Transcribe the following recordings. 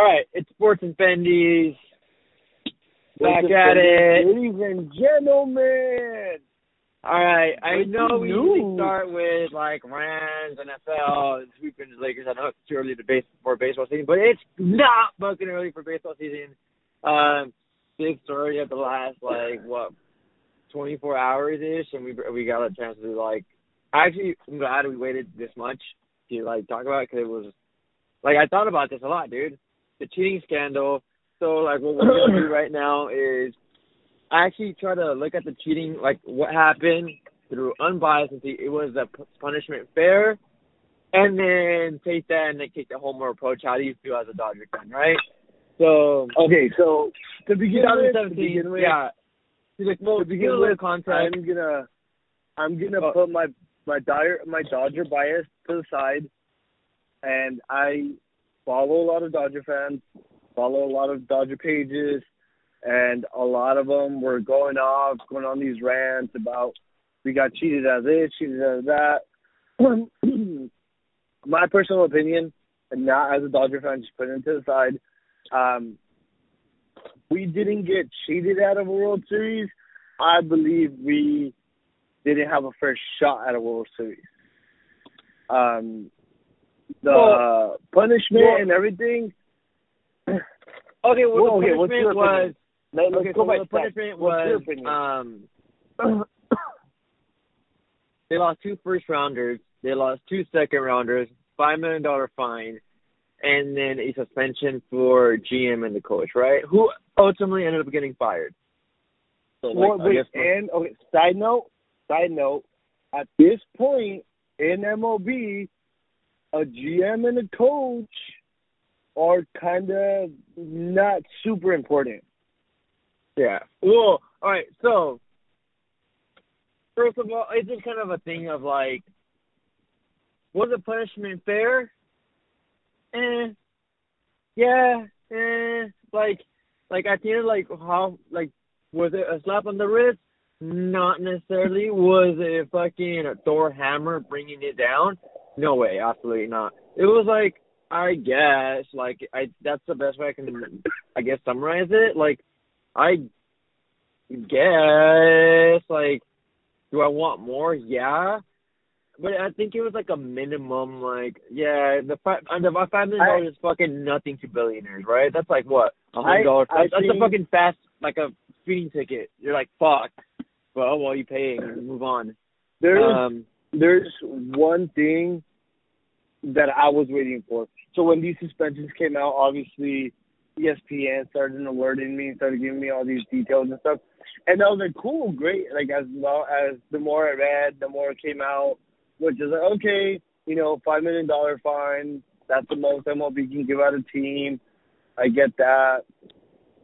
All right, it's Sports and Bendy's. Back Ladies at it. Ladies and gentlemen. All right, I know we usually start with like Rams, NFL, and sweeping the Lakers. I know it's too early to base for baseball season, but it's not fucking early for baseball season. Um, big story of the last like what, twenty four hours ish, and we we got a chance to like. Actually, I'm glad we waited this much to like talk about it because it was like I thought about this a lot, dude. The cheating scandal. So like what we're gonna do right now is I actually try to look at the cheating, like what happened through unbiased and see it was the punishment fair, and then take that and then take the homer approach. How do you feel as a Dodger fan, right? So Okay, so to begin with, to 2017, begin with, yeah. See, like, well, to to begin with with, I'm gonna I'm gonna Oh. put my my Dodger my Dodger bias to the side, and I follow a lot of Dodger fans, follow a lot of Dodger pages, and a lot of them were going off, going on these rants about we got cheated as this, cheated as that. my personal opinion, and not as a Dodger fan, just put it to the side. Um, we didn't get cheated out of a World Series. I believe we didn't have a fair shot at a World Series. Um, the Well, punishment well- and everything. okay, well, Well, the okay, punishment was Let, us okay. go So by the punishment was um they lost two first rounders, they lost two second rounders, five million dollar fine, and then a suspension for GM and the coach, right? Who ultimately ended up getting fired. So like, well, wait, and okay, side note, side note. At this point in MLB, a GM and a coach are kind of not super important. yeah. Well, all right. So first of all, it's just kind of a thing of like, was the punishment fair? Eh. Yeah. Eh. Like, like the end, like how, like, was it a slap on the wrist? Not necessarily. Was it a fucking a Thor hammer bringing it down? No way, absolutely not. It was like I guess like I that's the best way I can I guess summarize it. Like I guess like do I want more? Yeah. But I think it was like a minimum, like yeah, the five, and the five million dollars is fucking nothing to billionaires, right? That's like what a hundred dollars. That's, that's a fucking fast, like a speeding ticket. You're like fuck. Well, well, you pay and move on. There's Um, there's one thing that I was waiting for. So when these suspensions came out, obviously ESPN started alerting me, started giving me all these details and stuff. And I was like, cool, great. Like as well as the more I read, the more it came out, which is like, okay, you know, five million dollar fine. That's the most MLB can give out a team. I get that.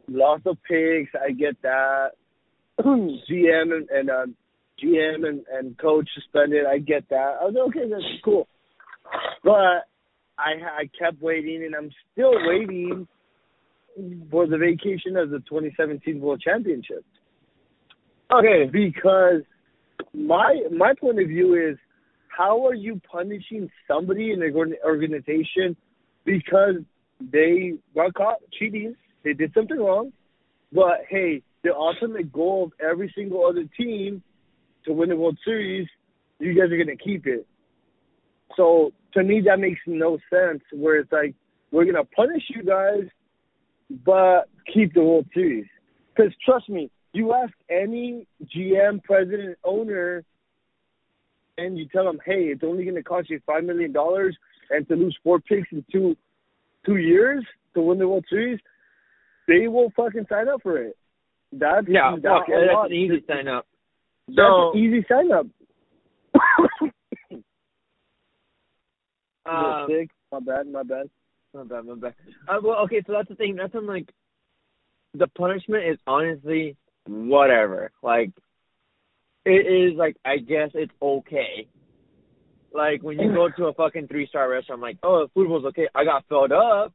Loss of picks, I get that. GM and, and uh, GM and, and coach suspended. I get that. I was okay, that's cool. But I I kept waiting, and I'm still waiting for the vacation of the 2017 World Championship okay, because my my point of view is how are you punishing somebody in an organ- organization because they got caught cheating, they did something wrong, but hey, the ultimate goal of every single other team to win the World Series, you guys are gonna keep it. So to me, that makes no sense. Where it's like we're gonna punish you guys, but keep the World Series. Because trust me, you ask any GM, president, owner, and you tell them, hey, it's only going to cost you five million dollars and to lose four picks in two two years to win the World Series, they will fucking sign up for it. That's yeah, that's, fuck, that's an easy sign up. That's So, an easy sign up. um, sick. My bad. My bad. My bad, my bad. Uh, well, okay, so that's the thing. That's when like the punishment is honestly whatever. Like it is like I guess it's okay. Like when you go to a fucking three star restaurant, I'm like, oh, the food was okay. I got filled up.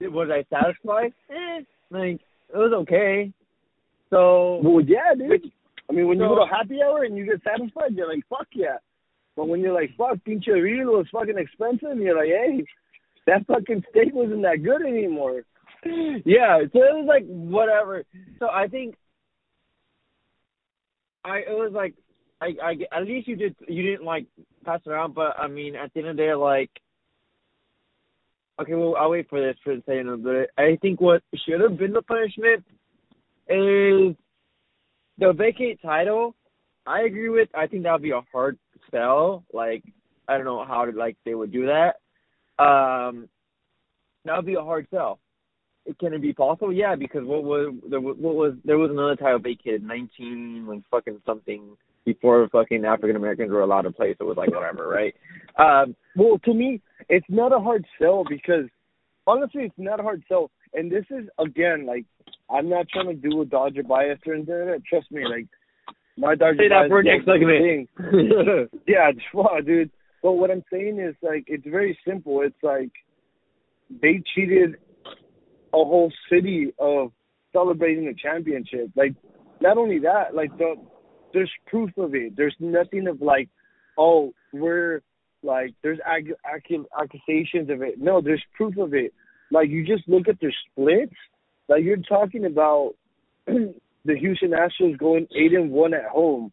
Was I satisfied? Eh, like it was okay. So Well, yeah, dude. I mean, when you go to happy hour and you get satisfied, you're like, fuck yeah. But when you're like, fuck, pinche Rilo is fucking expensive, you're like, hey, that fucking steak wasn't that good anymore. Yeah, so it was like whatever. So I think I it was like I I at least you did you didn't like pass it around, but I mean at the end of the day like okay, well I'll wait for this for saying it, but I think what should have been the punishment is the vacate title. I agree with. I think that would be a hard sell. Like I don't know how to like they would do that. Um, that would be a hard sell. Can it be possible? Yeah, because what was there? What was there was another title vacated, nineteen like fucking something before fucking African Americans were allowed to play. So it was like whatever, right? Um, well, to me, it's not a hard sell because honestly, it's not a hard sell. And this is again like I'm not trying to do a Dodger bias or anything. like Trust me, like my Dodger say that bias for is next segment. thing. yeah, wow, dude. But what I'm saying is like it's very simple. It's like they cheated a whole city of celebrating the championship. Like not only that, like the there's proof of it. There's nothing of like, oh, we're like there's ag- accusations of it. No, there's proof of it. Like you just look at their splits. Like you're talking about the Houston Astros going eight and one at home,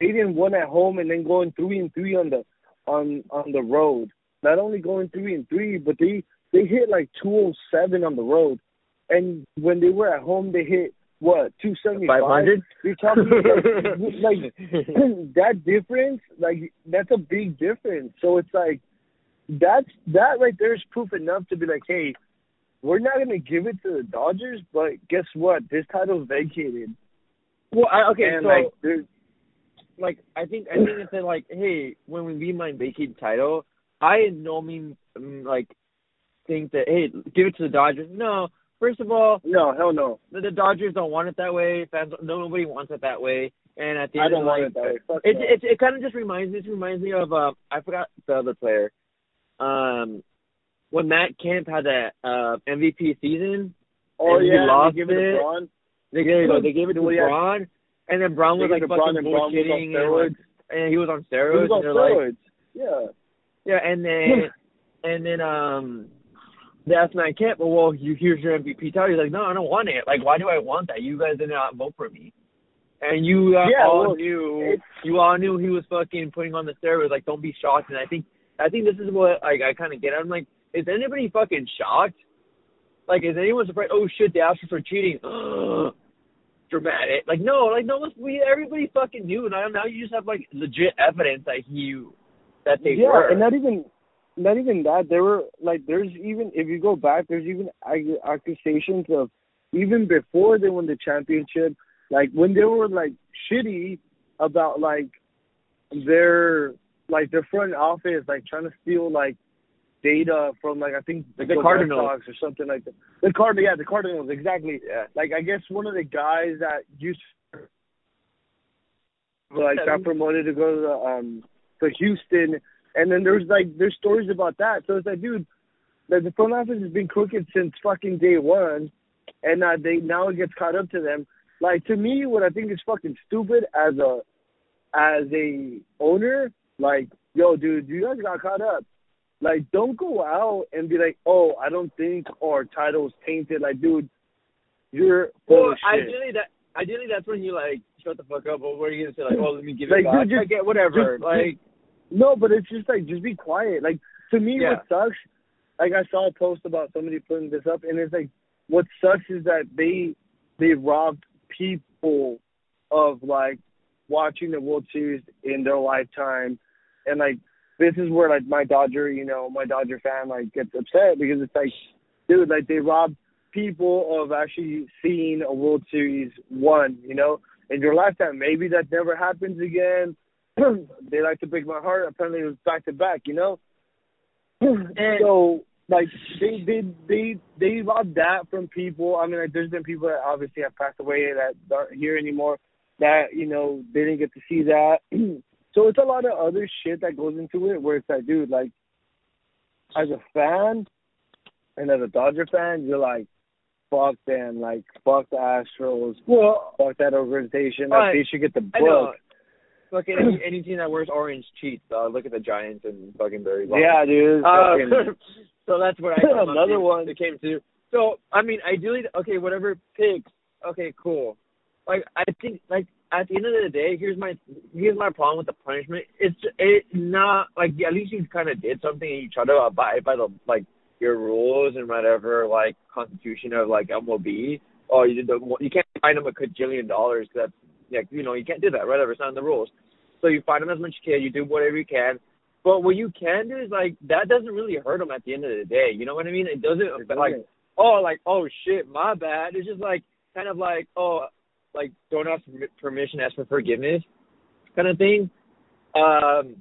eight and one at home, and then going three and three on the on on the road. Not only going three and three, but they they hit like two oh seven on the road, and when they were at home, they hit what two seventy Five hundred. You're talking like, like that difference. Like that's a big difference. So it's like that's that right there is proof enough to be like, hey, we're not gonna give it to the Dodgers, but guess what? This title's vacated. Well, I, okay, and so like, there's like I think I think it's like, hey, when we be my vacate title, I in no means um, like think that hey, give it to the Dodgers. No, first of all, no, hell no. the, the Dodgers don't want it that way. Fans, no, nobody wants it that way. And at the end I don't of, want like, it that way. Fuck It it it kind of just reminds me. It reminds me of uh, I forgot the other player. Um, when Matt Kemp had that uh MVP season, oh and he yeah, lost they give it it. to they gave it, they gave it to Well, yeah. Braun, and then Braun was like fucking and Braun was on bullshitting, and, steroids. like, and he was on He steroids. was on and they're like. Yeah. yeah, and then and then um they asked Matt Kemp, well, well, you here's your MVP title. He's like, no, I don't want it. Like, why do I want that? You guys did not vote for me, and you uh, Yeah, all well, knew you all knew he was fucking putting on the steroids. Like, don't be shocked. And I think I think this is what like I kind of get. I'm like, is anybody fucking shocked? Like, is anyone surprised? Oh shit, they asked you for cheating. Dramatic. Like, no, like no, we everybody fucking knew. Now, now you just have like legit evidence that you that they yeah, were. and not even not even that. There were like there's even if you go back, there's even ac- accusations of even before they won the championship, like when they were like shitty about like their like their front office like trying to steal like data from like I think Like the Red Cardinals. Sox or something like that. The Cardinals, yeah, the Cardinals, exactly. yeah. Like I guess one of the guys that used like got promoted to go to the, um to Houston, and then there's like there's stories about that. So it's like, dude, like the front office has been crooked since fucking day one, and uh, they now it gets caught up to them. Like to me, what I think is fucking stupid as a as a owner, like yo, dude, you guys got caught up. Like, don't go out and be like, oh, I don't think our title's tainted. Like, dude, you're full Well, of shit. ideally that ideally that's when you like shut the fuck up. Or what are you gonna say? Like, oh, let me give Like, it back. dude, just- I get whatever. just- like, No, but it's just like just be quiet. Like to me, Yeah. what sucks, like I saw a post about somebody putting this up, and it's like what sucks is that they they robbed people of like watching the World Series in their lifetime, and like this is where like my Dodger, you know, my Dodger fan like gets upset because it's like, dude, like they robbed people of actually seeing a World Series won, you know, in your lifetime. Maybe that never happens again. they like to break my heart. Apparently, it was back to back, you know. and so like they they they they robbed that from people. I mean, like there's been people that obviously have passed away that aren't here anymore. That you know they didn't get to see that. so it's a lot of other shit that goes into it. Where it's like, dude, like as a fan and as a Dodger fan, you're like, fuck them, like fuck the Astros, well, fuck that organization. Right. Like they should get the book. fucking any, any team that wears orange cheats. Uh, look at the Giants and fucking Barry Bonds. Yeah, dude. Uh, so that's what I Another one. that came to. So I mean, ideally, okay, whatever picks. Okay, cool. Like I think, like at the end of the day, here's my here's my problem with the punishment. It's it not like at least you kind of did something and you try to abide by the like your rules and whatever like constitution of like MLB. Oh, you did the you can't fine them a cajillion dollars. that's like you know you can't do that. Whatever, it's not in the rules. So you find them as much as you can. You do whatever you can. But what you can do is like that doesn't really hurt them at the end of the day. You know what I mean? It doesn't like oh like oh shit my bad. It's just like kind of like oh like don't ask permission, ask for forgiveness kind of thing. Um.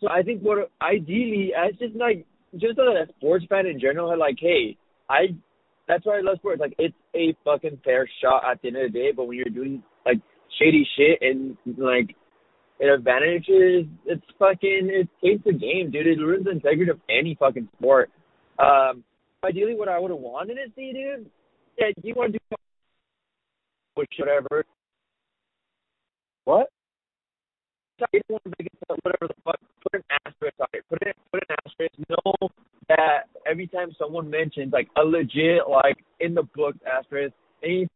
So I think what ideally as just like just as a sports fan in general, like hey I that's why I love sports. Like it's a fucking fair shot at the end of the day. But when you're doing like shady shit and like it advantages, it's fucking it takes the game, dude. It ruins the integrity of any fucking sport. Um, ideally, what I would have wanted to see, dude. Yeah, you want to do which whatever. what? You don't want to make it whatever the fuck. Put an asterisk on it. Put it. Put an asterisk. Know that every time someone mentions like a legit like in the book asterisk, any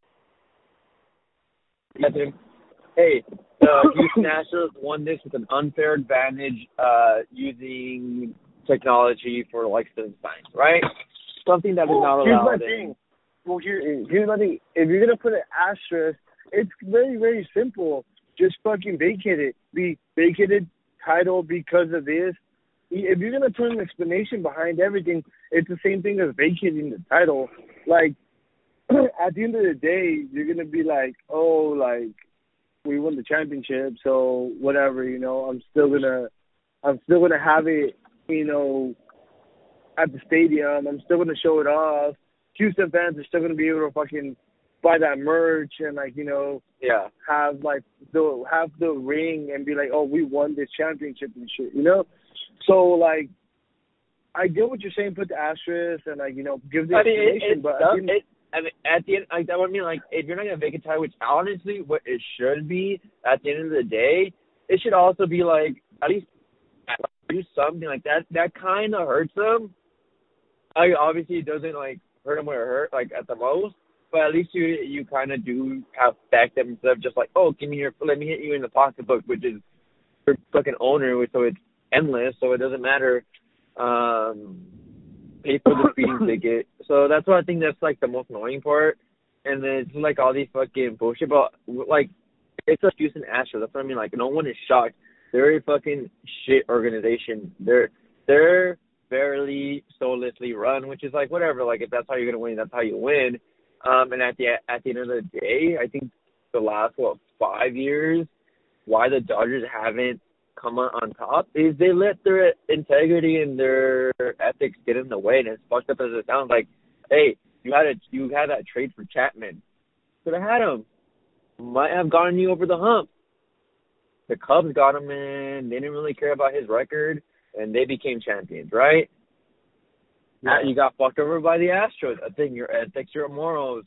hey, the Houston Astros won this with an unfair advantage uh using technology for like science, right? Something that is not allowed. here's my thing. Well, here, here's my thing. If you're gonna put an asterisk, it's very, very simple. Just fucking vacate it. Be vacated title because of this. If you're gonna put an explanation behind everything, it's the same thing as vacating the title. Like at the end of the day, you're gonna be like, oh, like we won the championship, so whatever, you know. I'm still gonna, I'm still gonna have it, you know, at the stadium. I'm still gonna show it off. Houston fans are still gonna be able to fucking buy that merch and like you know yeah. have like the have the ring and be like, oh, we won this championship and shit, you know. So like, I get what you're saying. Put the asterisk and like you know give the I mean, it, explanation, it, but does, at the end- it, I mean, at the end, like that would mean like if you're not gonna vacate which honestly, what it should be at the end of the day, it should also be like at least do something like that. That kind of hurts them. Like obviously, it doesn't like hurt them where it hurt like at the most, but at least you you kind of do affect them instead of just like oh give me your let me hit you in the pocketbook, which is your fucking owner, which so it's endless, so it doesn't matter. Um, pay for the speeding ticket. So that's what I think that's like the most annoying part. And then it's like all these fucking bullshit, but like it's a Houston Astros. That's what I mean. Like no one is shocked. They're a fucking shit organization. They're they're barely soullessly run, which is like whatever. Like if that's how you're gonna win, that's how you win. Um, and at the at the end of the day, I think the last what five years, why the Dodgers haven't come on, on top is they let their integrity and their ethics get in the way. And as fucked up as it sounds, like, hey, you had a you had that trade for Chapman, could have had him, might have gotten you over the hump. The Cubs got him in. They didn't really care about his record, and they became champions, right? Now you got fucked over by the Astros. I think your ethics, your morals.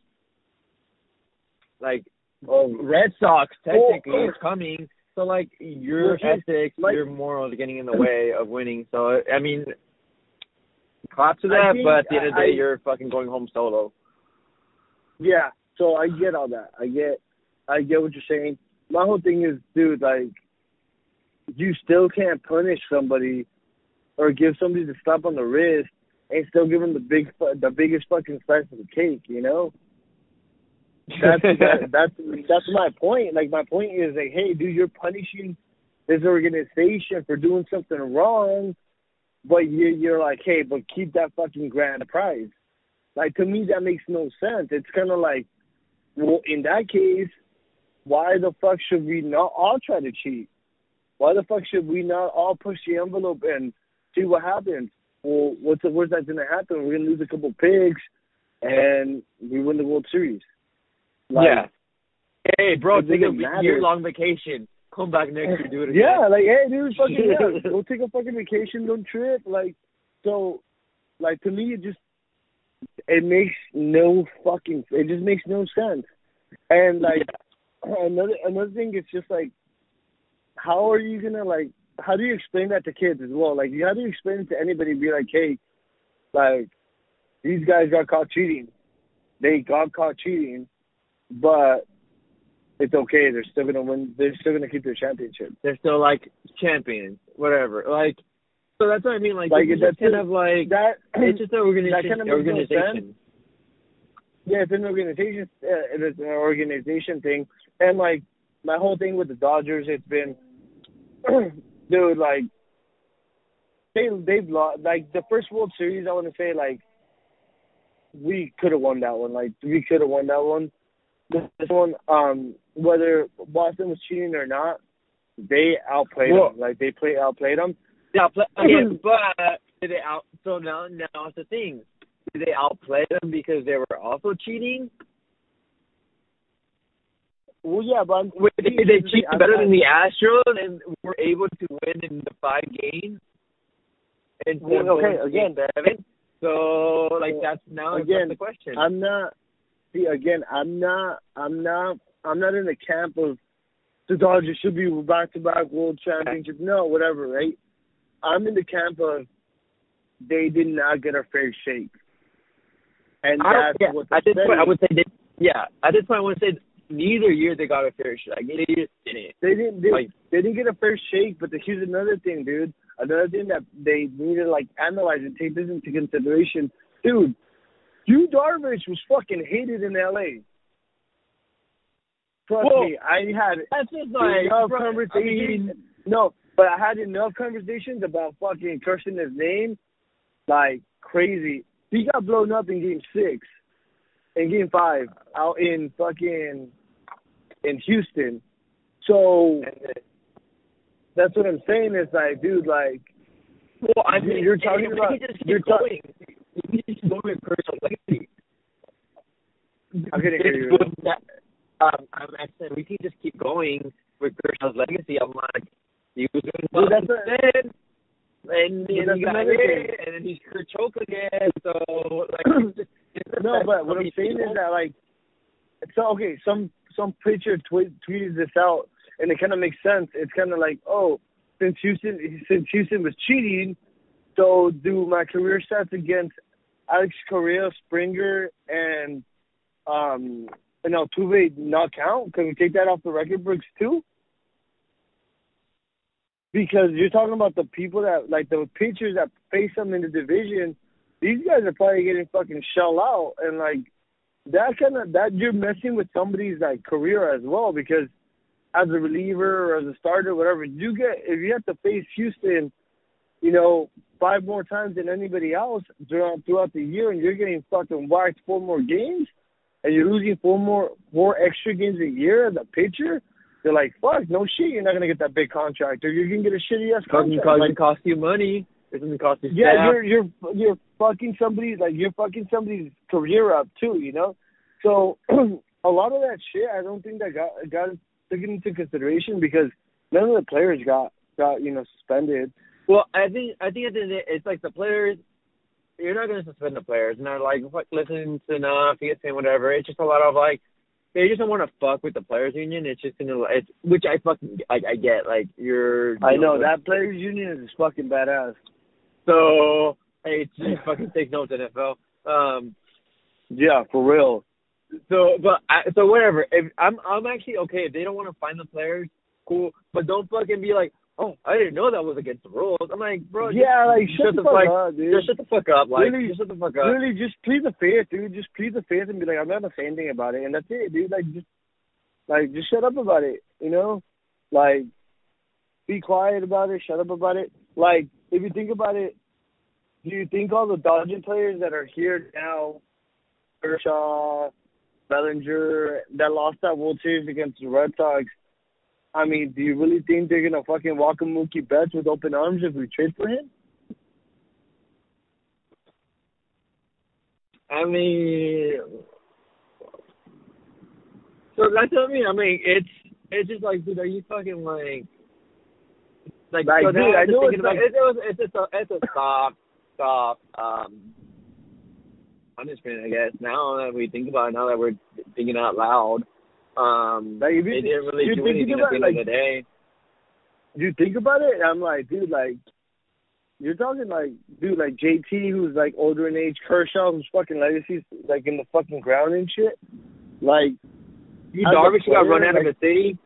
Like oh, Red Sox oh, technically Oh. is coming. So like your Well, ethics, like- your morals are getting in the way of winning. So I mean, clap to that. think but at the end of the day, I- you're fucking going home solo. Yeah, so I get all that. I get, I get what you're saying. My whole thing is, dude, like, you still can't punish somebody or give somebody the slap on the wrist and still give them the big, the biggest fucking slice of the cake. You know, that's that, that's that's my point. Like, my point is like, hey, dude, you're punishing this organization for doing something wrong, but you you're like, hey, but keep that fucking grand prize. Like to me, that makes no sense. It's kind of like, well, in that case, why the fuck should we not all try to cheat? Why the fuck should we not all push the envelope and see what happens? Well, what's the worst that's gonna happen? We're gonna lose a couple picks, and we win the World Series. Like, yeah. Hey, bro, take a year long vacation. Come back next year, do it again. Yeah, like hey, dude, fucking yeah, go take a fucking vacation, don't trip. Like, so, like to me, it just it makes no fucking, it just makes no sense. And like another another thing, it's just like how are you gonna like? How do you explain that to kids as well? Like, how do you explain it to anybody? Be like, hey, like these guys got caught cheating. They got caught cheating, but it's okay. They're still gonna win. They're still gonna keep their championship. They're still like champions, whatever. Like, so that's what I mean. Like, Like, it's just kind of like That it's just an organization. kind of organization. yeah, it's an organization. Uh, it's an organization thing, and like my whole thing with the Dodgers, it's been, dude, like they they've lost like the first World Series. I want to say like we could have won that one. Like we could have won that one. This one, um, whether Boston was cheating or not, they outplayed Well- them. Like they play outplayed them. Yeah, okay, but did they out? So now, now it's the thing. Did they outplay them because they were also cheating? Well, yeah, but Wait, Did they cheat I'm- better than the Astros and were able to win in the five games? And Well, okay, again- seven. So like that's now Again, the question. I'm not. See, again, I'm not. I'm not. I'm not in the camp of the Dodgers should be back-to-back World Championship. No, whatever, right? I'm in the camp of they did not get a fair shake, and I that's yeah, what at this point, I would say they, yeah. At this point, I would say neither year they got a fair shake. Like, neither year didn't. They didn't. They, Like- they didn't get a fair shake. But the, here's another thing, dude. Another thing that they need to like analyze and take this into consideration, dude. Yu Darvish was fucking hated in L.A. Trust Well, me, I had That's just like enough bro, I conversations. mean, no, but I had enough conversations about fucking cursing his name like crazy. He got blown up in game six, in game five, out in fucking in Houston. So that's what I'm saying is like, dude, like well, I mean, You're talking about- you're talking. can just go with personal legacy. I couldn't hear you. That- Um, I'm actually, we can just keep going with Kershaw's legacy. I'm like, he was doing well that's then, and then he got hit, and then he's Kurt choke again. So like, just, No, but what I'm saying is that like, so okay, some some pitcher tweet, tweeted this out, and it kind of makes sense. It's kind of like, oh, since Houston since Houston was cheating, so do my career stats against Alex Correa, Springer, and um and Altuve not count? Can we take that off the record books too? Because you're talking about the people that like the pitchers that face them in the division these guys are probably getting fucking shell out and like that kind of that you're messing with somebody's like career as well because as a reliever or as a starter whatever you get if you have to face Houston you know five more times than anybody else throughout throughout the year and you're getting fucking whacked four more games and you're losing four more four extra games a year as a pitcher they're like fuck no shit you're not gonna get that big contract or you're gonna get a shitty ass contract cost, Like, cost you money. It doesn't cost you yeah, staff. you're you're you're fucking somebody's like you're fucking somebody's career up too, you know. So a lot of that shit, I don't think that got got taken into consideration because none of the players got got you know suspended. Well, I think I think at the end of the day, it's like the players. You're not going to suspend the players, and they're like, "Fuck, listen to enough." You get saying whatever. It's just a lot of like, they just don't want to fuck with the players union. It's just gonna, it's which I fucking I, I get. Like you're. I know that players union is fucking badass. So hey, just fucking take notes, in NFL. Um. Yeah, for real. So, but I, so whatever. If I'm I'm actually okay if they don't want to find the players, cool. But don't fucking be like, oh, I didn't know that was against the rules. I'm like, bro, just- yeah, like shut, shut the the fuck up, dude. just shut the fuck up. Like, Really- just shut the fuck up. Literally, just plead the fifth, dude. Just plead the fifth and be like, I'm not say about it, and that's it, dude. Like, just, like, just shut up about it. You know, like, be quiet about it. Shut up about it. Like, if you think about it, do you think all the Dodgers players that are here now, Kershaw, Bellinger, that lost that World Series against the Red Sox? I mean, do you really think they're gonna fucking welcome Mookie Betts with open arms if we trade for him? I mean, so that's what I mean. I mean, it's it's just like, dude, are you fucking like, like, Like, so dude, I know it's about like- it's, it was, it's just a it's a stop stop um punishment, I guess. Now that we think about it, now that we're thinking out loud, um, Like, if you it thi- didn't really do anything about, at the end like- of the day. you think about it, I'm like, dude, like, you're talking like, dude, like JT, who's like older in age, Kershaw, whose fucking legacy's like in the fucking ground and shit. Like, Yu Darvish got run out like, of the city.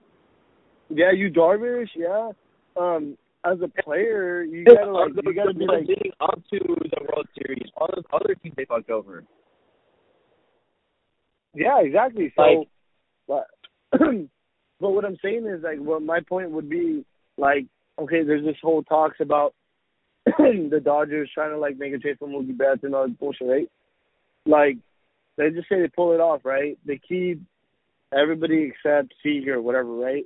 Yeah, Yu Darvish, yeah. Um, as a player, you gotta like, you gotta be like leading up to the World Series. All those other teams they fucked over. Yeah, exactly. So, Like- but but what I'm saying is like, what my point would be like, okay, there's this whole talks about the Dodgers trying to like make a trade for Mookie Betts and all that bullshit, right? Like, they just say they pull it off, right? They keep everybody except Seager, whatever, right?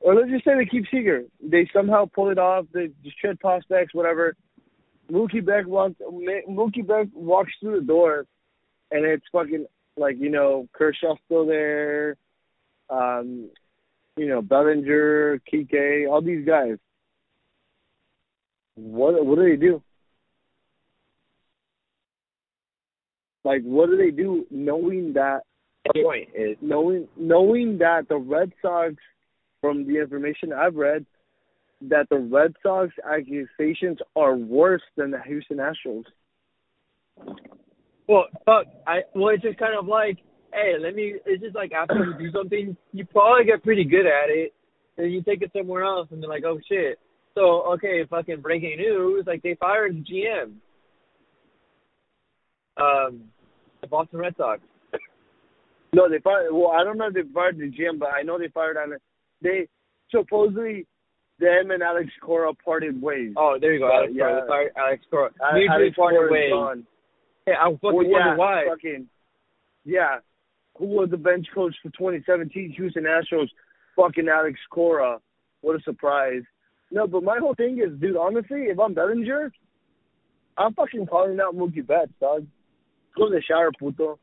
Or let's just say they keep Seager. They somehow pull it off. They just trade prospects, whatever. Mookie Betts walks. Mookie Betts walks through the door, and it's fucking like you know Kershaw's still there, um, you know Bellinger, Kike, all these guys. What what do they do? Like what do they do knowing that The point is, knowing knowing that the Red Sox, from the information I've read, that the Red Sox accusations are worse than the Houston Astros. well, fuck. I well, it's just kind of like, hey, let me. It's just like after you do something, you probably get pretty good at it, and you take it somewhere else, and they're like, oh shit. So okay, fucking breaking news, like they fired the GM. Um, the Boston Red Sox. No, they fired. Well, I don't know if they fired the GM, but I know they fired on it. They supposedly them and Alex Cora parted ways. Oh, there you go. Alex yeah. Cora. Fired Alex Cora. Mutually Alex parted Cora ways. gone. Hey, I fucking Well, yeah, wonder why. Fucking, yeah. Who was the bench coach for 2017 Houston Astros? Fucking Alex Cora. What a surprise. No, but my whole thing is, dude, honestly, if I'm Bellinger, I'm fucking calling out Mookie Betts, dog. Go to the shower, puto.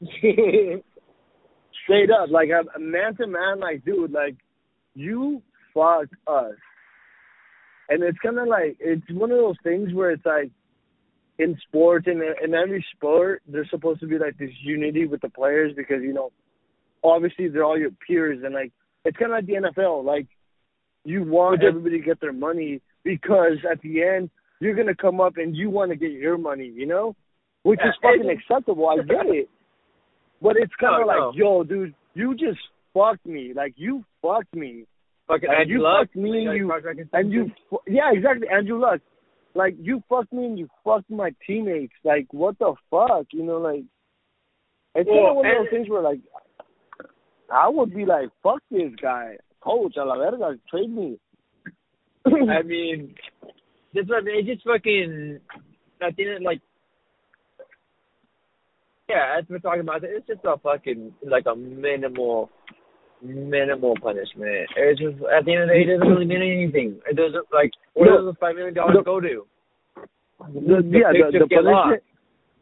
Straight up. Like, I'm man to man, like, dude, like, you fucked us. And it's kind of like, it's one of those things where it's like, in sports and in every sport, there's supposed to be like this unity with the players because you know, obviously they're all your peers and like it's kind of like the NFL. Like you want everybody to get their money because at the end you're gonna come up and you want to get your money, you know, which is fucking acceptable. I get it, but it's kind of like, no. yo, dude, you just fucked me. Like you fucked me. fucking And Andrew you Luck. fucked me, Like, you- And you, fu- yeah, exactly, Andrew Luck. Like you fucked me and you fucked my teammates. Like what the fuck, you know? Like it's kind of one of those things where like I would be like, fuck this guy, coach, a la verga, trade me. I mean, that's what I mean. It's just fucking. I think like. Yeah, as we're talking about, it's just a fucking like a minimal, minimal punishment. It's just at the end of the day, it doesn't really mean anything. It doesn't like where No. does the five million dollars The- go to? The, yeah, the, the punishment,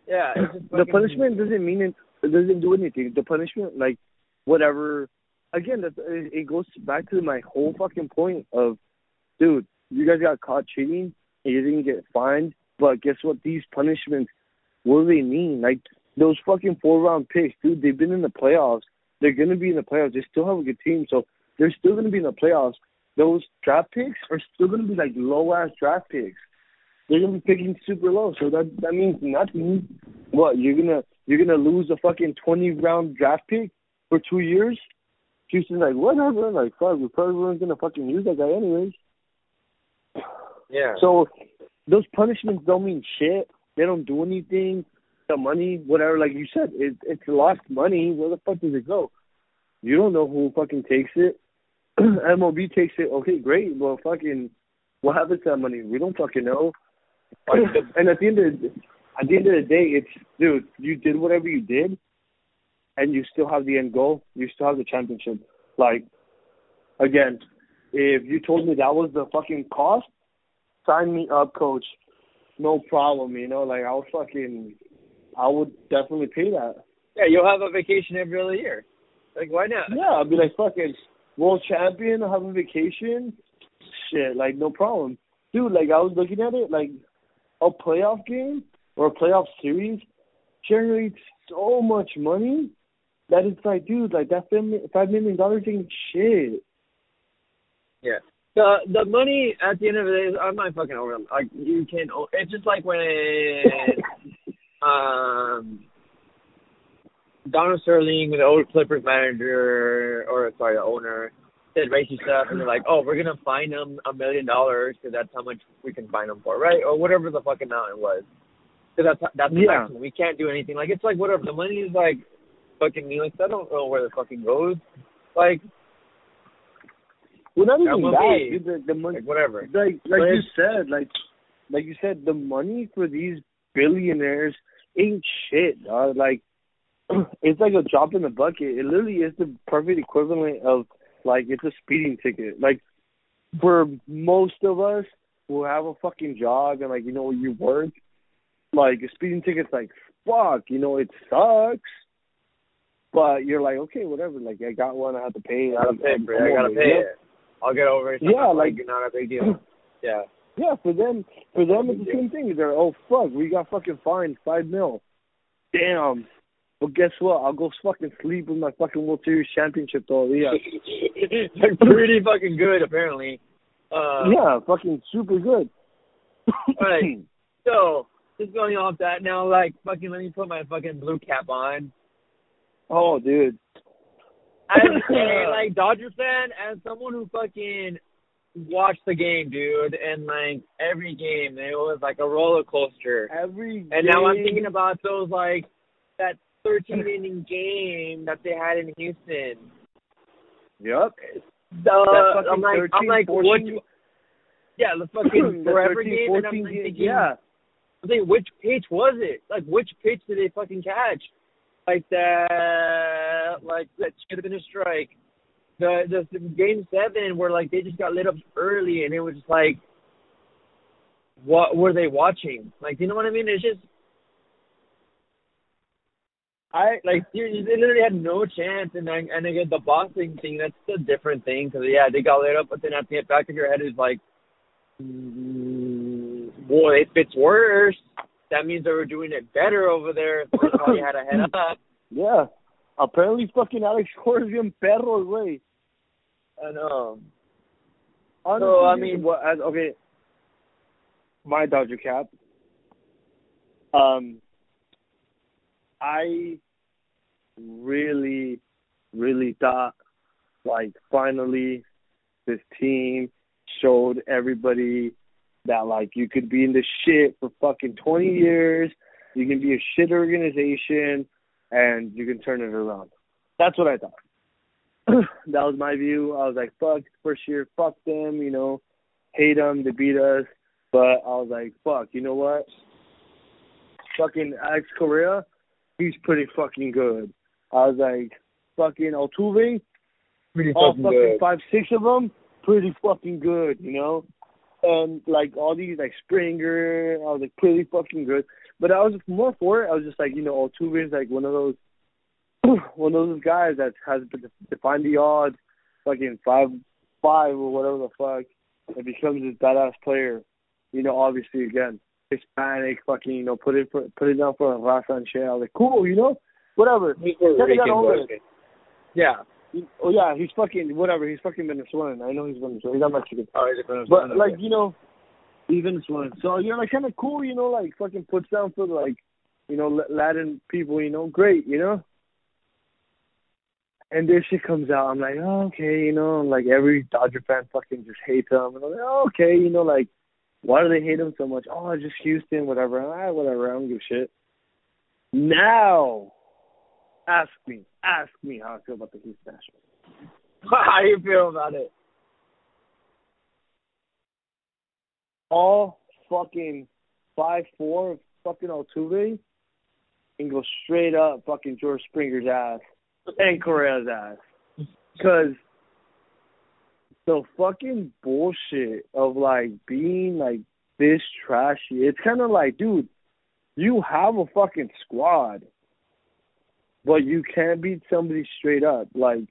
Yeah, the punishment doesn't mean it, it doesn't do anything. The punishment, like whatever. Again, that it it goes back to my whole fucking point of, dude, you guys got caught cheating and you didn't get fined, but guess what? These punishments, what do they mean? Like those fucking four round picks, dude. They've been in the playoffs. They're gonna be in the playoffs. They still have a good team, so they're still gonna be in the playoffs. Those draft picks are still gonna be like low ass draft picks. They're gonna be picking super low, so that that means nothing. What you're gonna you're gonna lose a fucking twenty round draft pick for two years? Houston's like whatever, like fuck, we probably weren't gonna fucking use that guy anyways. yeah. So those punishments don't mean shit. They don't do anything. The money, whatever, like you said, it, it's lost money. Where the fuck does it go? You don't know who fucking takes it. MLB takes it. Okay, great. Well, fucking, what happens to that money? We don't fucking know. and at the end of the, at the end of the day, it's dude. You did whatever you did, and you still have the end goal. You still have the championship. Like, again, if you told me that was the fucking cost, sign me up, coach. No problem. You know, like I'll fucking, I would definitely pay that. yeah, you'll have a vacation every other year. Like, why not? Yeah, I'll be like fucking world champion, I'll have a vacation. Shit, like no problem. Dude, like I was looking at it, like a playoff game or a playoff series generates so much money that it's like, dude, like that fam- five million dollars ain't shit. Yeah. The the money at the end of the day, is, I'm not fucking over them. Like you can, it's just like when um Donald Sterling, the old Clippers manager, or sorry, the owner, said racist stuff, and they're like, "Oh, we're gonna fine them a million dollars because that's how much we can fine them for, right?" Or whatever the fucking amount it was. Because that's that's the Yeah. maximum. We can't do anything. Like it's like whatever. The money is like fucking meaningless. I don't know where the fucking goes. Like Well, not even that. Dude, the, the money, like whatever. like like But you said, like like you said, the money for these billionaires ain't shit. Dog. Like it's like a drop in the bucket. It literally is the perfect equivalent of like it's a speeding ticket. Like for most of us who have a fucking job and like you know you work, like a speeding ticket's like fuck, you know it sucks. But you're like, okay, whatever. Like I got one, I have to pay. I gotta pay I'm- for it. I'm I gotta pay it. I'll get over it. Yeah, like- not a big deal. Yeah. Yeah, for them, for them it's the same thing. They're oh fuck, we got fucking fined five mil. Damn. But guess what? I'll go fucking sleep with my fucking World Series championship though. Yeah. They're pretty fucking good, apparently. Uh, yeah, fucking super good. Alright. So, just going off that now, like, fucking, let me put my fucking blue cap on. oh, dude. As a, like, Dodger fan, as someone who fucking watched the game, dude, and, like, every game, it was like a roller coaster. Every And now I'm thinking about those, like, that 13 inning game that they had in Houston. Yep. The, fucking I'm like, 13, I'm like, 14 what? Yeah, the fucking the forever 13, game, and I'm like thinking, yeah. I'm thinking, which pitch was it? Like, which pitch did they fucking catch? Like that, like that should have been a strike. The, the game seven where like they just got lit up early, and it was just like, what were they watching? Like, you know what I mean? It's just I like you, they literally had no chance, and then and again the boxing thing that's a different thing because yeah they got lit up, but then at the back of your head is like, mm, boy, if it's worse, that means they were doing it better over there. So why you had a head up. yeah. Apparently fucking Alex Cora bien perro, güey. And um, Honestly, So, I mean- what, as, okay, my Dodger cap. Um, I really, really thought, like, finally, this team showed everybody that, like, you could be in the shit for fucking 20 years, you can be a shit organization, and you can turn it around. That's what I thought. that was my view. I was like, fuck, first year, fuck them, you know, hate them, they beat us. But I was like, fuck, you know what? Fucking Alex Correa, he's pretty fucking good. I was like, fucking Altuve, pretty all fucking fucking five, six of them, pretty fucking good, you know? And like all these, like Springer, I was like, pretty fucking good. But I was more for it. I was just like, you know, Altuve is like one of those one of those guys that has to define the odds, fucking five five or whatever the fuck, and becomes this badass player. You know, obviously again, Hispanic, fucking, you know, put it for, put it down for Rafa and shit. I was like, cool, you know, whatever. He's Puerto Check it out Rican, Yeah. Oh yeah, he's fucking whatever. He's fucking Venezuelan. I know he's Venezuelan. He's not Mexican. Oh, he's a Venezuelan, But like you know, he's Venezuelan. So you know, like kind of cool, you know, like fucking puts down for like, you know, Latin people, you know, great, you know. And this shit comes out. I'm like, oh, okay, you know, like every Dodger fan fucking just hates him. And I'm like, oh, okay, you know, like, why do they hate him so much? Oh, it's just Houston, whatever. Ah, whatever. I don't give a shit. Now, ask me, ask me how I feel about the Houston Nationals. how you feel about it? all fucking five four fucking Altuve and go straight up fucking George Springer's ass and Correa's ass. Cause the fucking bullshit of like being like this trashy, it's kinda like, dude, you have a fucking squad. But you can't beat somebody straight up. Like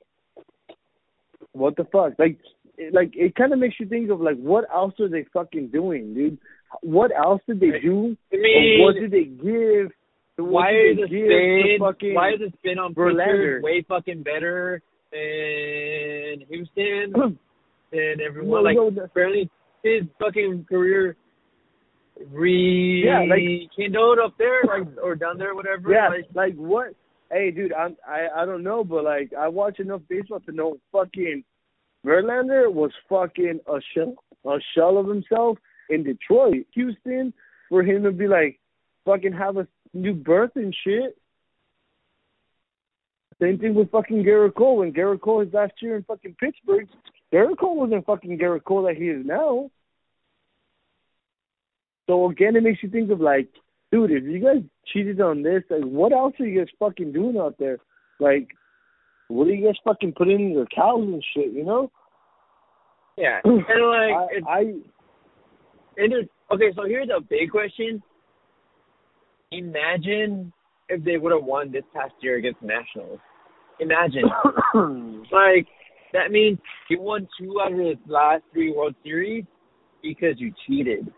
what the fuck? Like it, like it kind of makes you think of like what else are they fucking doing, dude? What else did they do? I mean, what did they give? Why is the they give to spin? fucking Why is the spin on pitchers way fucking better than Houston? and everyone No, like no, no. apparently his fucking career re Yeah, like- kindled up there, like or down there, whatever. Yeah, Like, like what? Hey, dude, I'm I I don't know, but like I watch enough baseball to know fucking Verlander was fucking a shell a shell of himself in Detroit, Houston, for him to be like fucking have a new birth and shit. Same thing with fucking Gerrit Cole. When Gerrit Cole his last year in fucking Pittsburgh, Gerrit Cole wasn't fucking Gerrit Cole that he is now. So again, it makes you think of like, dude, if you guys cheated on this, like, what else are you guys fucking doing out there? Like, what are you guys fucking putting in your cows and shit? You know? yeah, and like, I, I and dude, okay, so here's a big question. Imagine if they would have won this past year against the Nationals. Imagine, like, that means you won two out of the last three World Series because you cheated.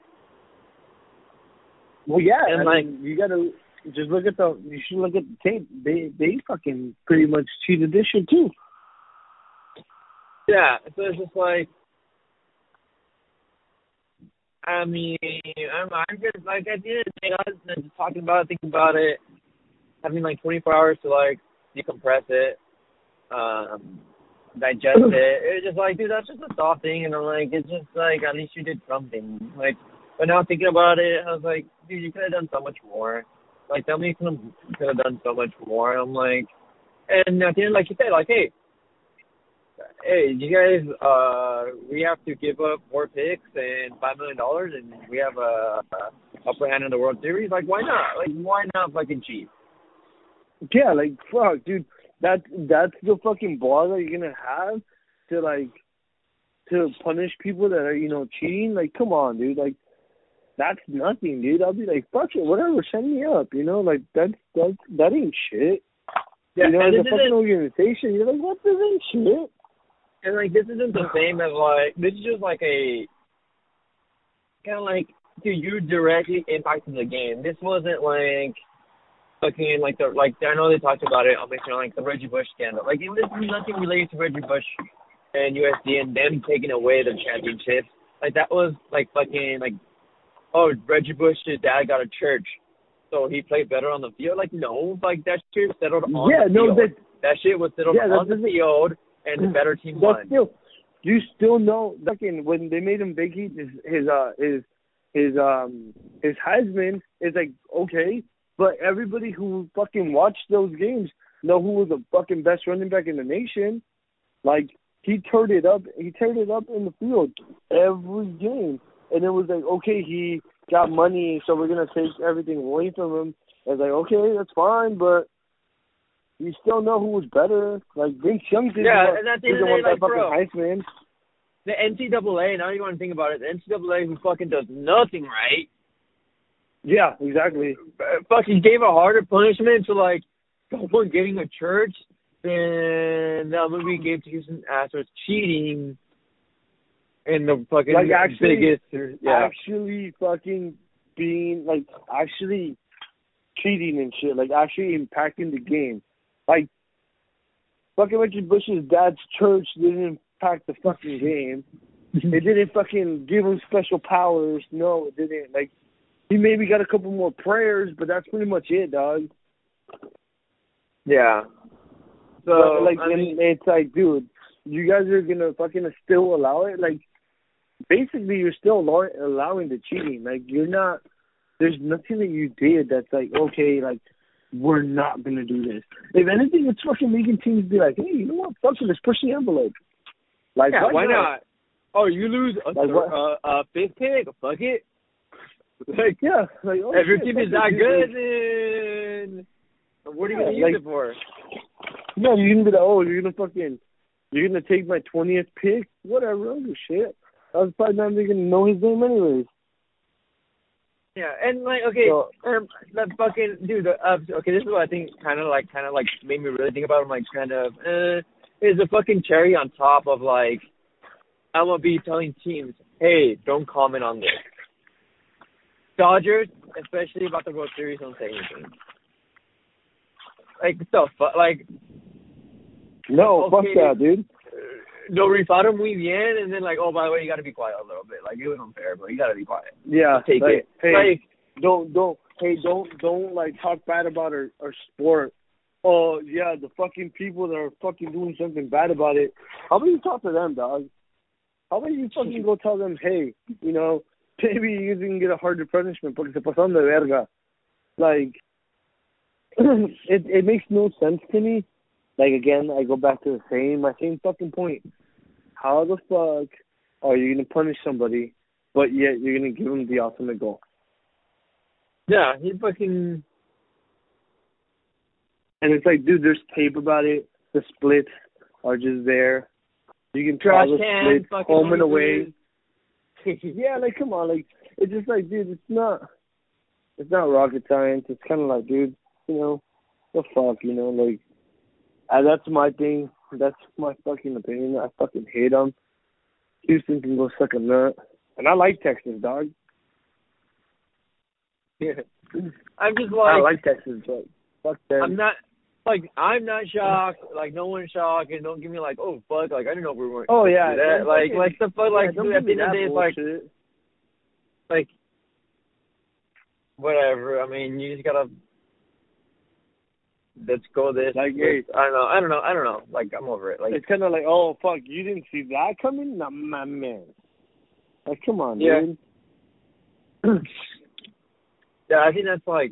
Well, yeah, And, I like- mean, you gotta just look at the. You should look at the tape. They they fucking pretty much cheated this shit too. Yeah, so it's just like, I mean, I'm, I'm just like at the end of the day, I was just talking about it, thinking about it, having like 24 hours to like decompress it, um, digest it. It's just like, dude, that's just a soft thing, and I'm like, it's just like at least you did something. Like, but now thinking about it, I was like, dude, you could have done so much more. Like, tell me you could have, done so much more. I'm like, and at the end, like you said, like, hey, hey, you guys, uh, we have to give up more picks and five million dollars, and we have a, a upper hand in the World Series. Like, why not? Like, why not fucking cheat? Yeah, like fuck, dude. That that's the fucking ball that you're gonna have to like to punish people that are you know cheating. Like, come on, dude. Like, that's nothing, dude. I'll be like, fuck it, whatever. Send me up. You know, like that's that that ain't shit. Yeah, you know, as this a fucking organization, you're like, what? This ain't shit. and like this isn't the same as like this is just like a kind of like dude, you directly impacted the game. This wasn't like fucking like the like I know they talked about it. I'll make sure like the Reggie Bush scandal. Like it was nothing related to Reggie Bush and USC and them taking away the championships. Like that was like fucking like oh Reggie Bush's dad got a church, so he played better on the field. Like no, like that shit settled on yeah, the no, field. that that shit was settled Yeah, that on the field, and the better team but won. still, you still know. Fucking when they made him vacate his his uh his his um his Heisman is like okay, but everybody who fucking watched those games know who was the fucking best running back in the nation. Like he turned it up, he turned it up in the field every game, and it was like okay, he got money, so we're gonna take everything away from him. It's like okay, that's fine, but you still know who was better. Like Vince Young didn't Yeah, want, and at the end didn't of the want day, that like, fucking Heisman. The NCAA, now you want to think about it, the NCAA who fucking does nothing right, Yeah, exactly. uh, fucking gave a harder punishment to like someone getting a church than the movie gave to Houston Astros cheating in the fucking Like, actually- biggest, yeah, Actually, fucking being like actually cheating and shit. Like actually impacting the game. Like fucking Richard Bush's dad's church didn't impact the fucking game. Mm-hmm. It didn't fucking give him special powers. No, it didn't. Like he maybe got a couple more prayers, but that's pretty much it, dog. yeah. So But, like, I mean, it's like, dude, you guys are gonna fucking still allow it? Like, basically, you're still allow- allowing the cheating. Like, you're not. There's nothing that you did that's like, okay, like, we're not gonna do this. If anything, it's fucking making teams be like, hey, you know what? Fuck it, let's push the envelope. Like, yeah, why not? Oh, you lose a Like, uh, a fifth pick? Fuck it. Like, Yeah, like, oh, if your team is dude. good, then what are you Yeah, gonna like- use it for? No, you're gonna be like, oh, you're gonna fucking, you're gonna take my twentieth pick, whatever. I shit. I was probably not even gonna know his name anyways. Yeah, and like okay, So- um, that fucking dude. The, Uh, okay, this is what I think kind of like kind of like made me really think about. it. I'm like kind of uh, is the fucking cherry on top of like be telling teams, hey, don't comment on this. Dodgers, especially about the World Series, don't say anything. Like the but like No, fuck that, dude. No rifaron muy bien, and then like, oh, by the way, you got to be quiet a little bit. Like it was unfair, but you got to be quiet. Yeah, Take like, it. Hey, Like, don't don't hey don't don't like talk bad about our our sport. Oh yeah, the fucking people that are fucking doing something bad about it. How about you talk to them, dog? How about you fucking go tell them, hey, you know, maybe you can get a harder punishment porque se pasaron de verga. Like, it it makes no sense to me. Like again, I go back to the same my same fucking point. How the fuck are you gonna punish somebody, but yet you're gonna give them the ultimate goal? yeah, he fucking And it's like, dude, there's tape about it. The splits are just there. You can trash call the can, split home and away. yeah, like come on, like it's just like, dude, it's not, it's not rocket science. It's kind of like, dude, you know, the fuck, you know, like, uh, that's my thing. That's my fucking opinion. I fucking hate them. Houston can go suck a nut, and I like Texas, dog. Yeah. I'm just like I like, like Texas, but fuck them. I'm not like I'm not shocked. Like no one's shocked, and don't give me like, oh fuck, like I didn't know we weren't. Oh, yeah, that. like fucking- like stuff. But like yeah, dude, at the end of the day, that it's like bullshit. like whatever. I mean, you just gotta let's go this. Like, let's- I don't know. I don't know. I don't know. Like I'm over it. Like it's kind of like, oh fuck, you didn't see that coming? Nah, my man. Like, come on, Yeah. dude. yeah, I think that's like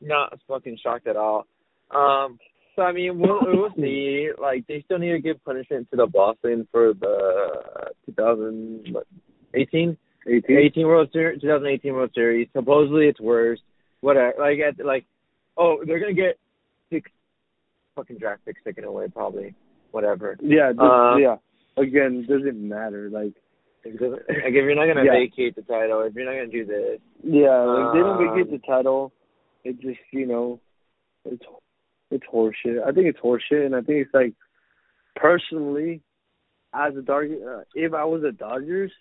not fucking shocked at all. Um. So I mean, we'll we'll see. Like they still need to give punishment to the Boston for the 2018. 18. 18 World Series, 2018 World Series. Supposedly it's worse. Whatever. Like at like, oh, they're gonna get six fucking draft picks taken away probably. Whatever. Yeah, Uh, yeah. Again, doesn't matter. Like, Like if you're not gonna Yeah. vacate the title, if you're not gonna do this, yeah, like they don't Um, get the title. It just, you know, it's it's horseshit. I think it's horseshit, and I think it's like, personally, as a Dodger, uh, if I was a Dodgers,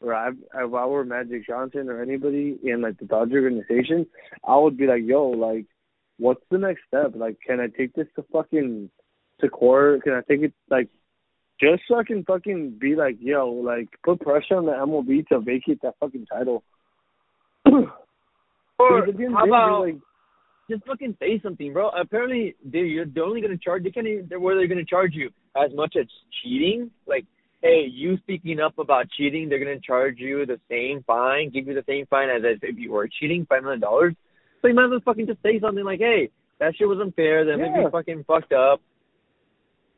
or I, if I were Magic Johnson or anybody in like the Dodger organization, I would be like, yo, like, what's the next step? Like, can I take this to fucking to court? Can I take it like just so I can fucking be like, yo, like, put pressure on the MLB to vacate that fucking title. or Because at the end of how about like, just fucking say something, bro? Apparently they you're they're only gonna charge. They can't even. They're, where they're gonna charge you as much as cheating. Like, hey, you speaking up about cheating, they're gonna charge you the same fine, give you the same fine as if you were cheating, five million dollars. So you might as well fucking just say something like, hey, that shit was unfair. That made me fucking fucked up.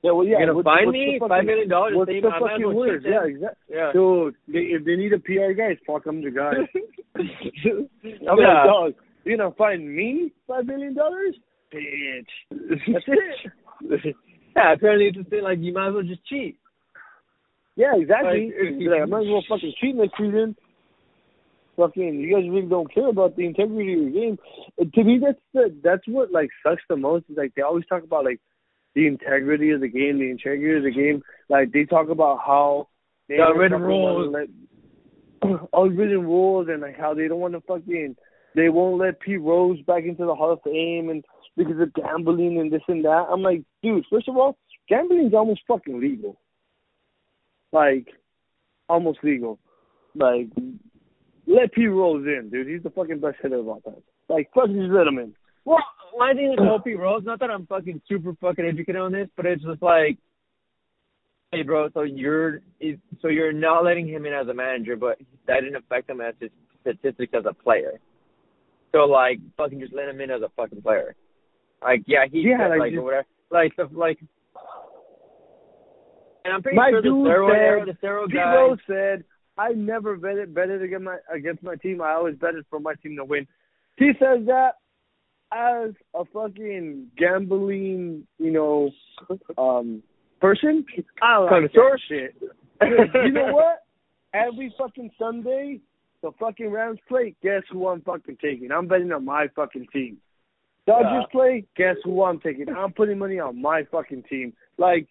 yeah, well, yeah, You're gonna what- fine me fucking- million dollars. What's the I might as fucking cheat Yeah, exactly. Yeah. Dude, they, if they need a PR guy, fuck them the guy. I'm Yeah. like, dog, you gonna find me five million dollars? Bitch. That's it. yeah, apparently it's just like you might as well just cheat. Yeah, exactly. Like, if Be you- like, I might as well fucking cheat next season. Fucking, you guys really don't care about the integrity of your game. To me, that's the that's what like sucks the most. Is like they always talk about like the integrity of the game, the integrity of the game. Like they talk about how they written fucking wanna rules. let- all written rules, and like how they don't want to fucking they won't let Pete Rose back into the Hall of Fame, and because of gambling and this and that. I'm like, dude, first of all, gambling's almost fucking legal. Like, almost legal. Like, let Pete Rose in, dude. He's the fucking best hitter of all time. Like, fucking just let him in. Well, my thing with Opie Rose, not that I'm fucking super fucking educated on this, but it's just like, hey, bro, so you're so you're not letting him in as a manager, but that didn't affect him as his statistics as a player. So like, fucking just let him in as a fucking player. Like, yeah, he Yeah, said, like, like, just- whatever, like the like. And I'm pretty My sure the steroid said- era, the steroid guy. Rose said, I never betted betted against my against my team. I always betted for my team to win. He says that as a fucking gambling, you know, um person. I like Connoisseur? that shit. you know what? Every fucking Sunday, the fucking Rams play. Guess who I'm fucking taking? I'm betting on my fucking team. Dodgers Yeah. play. Guess who I'm taking? I'm putting money on my fucking team. Like,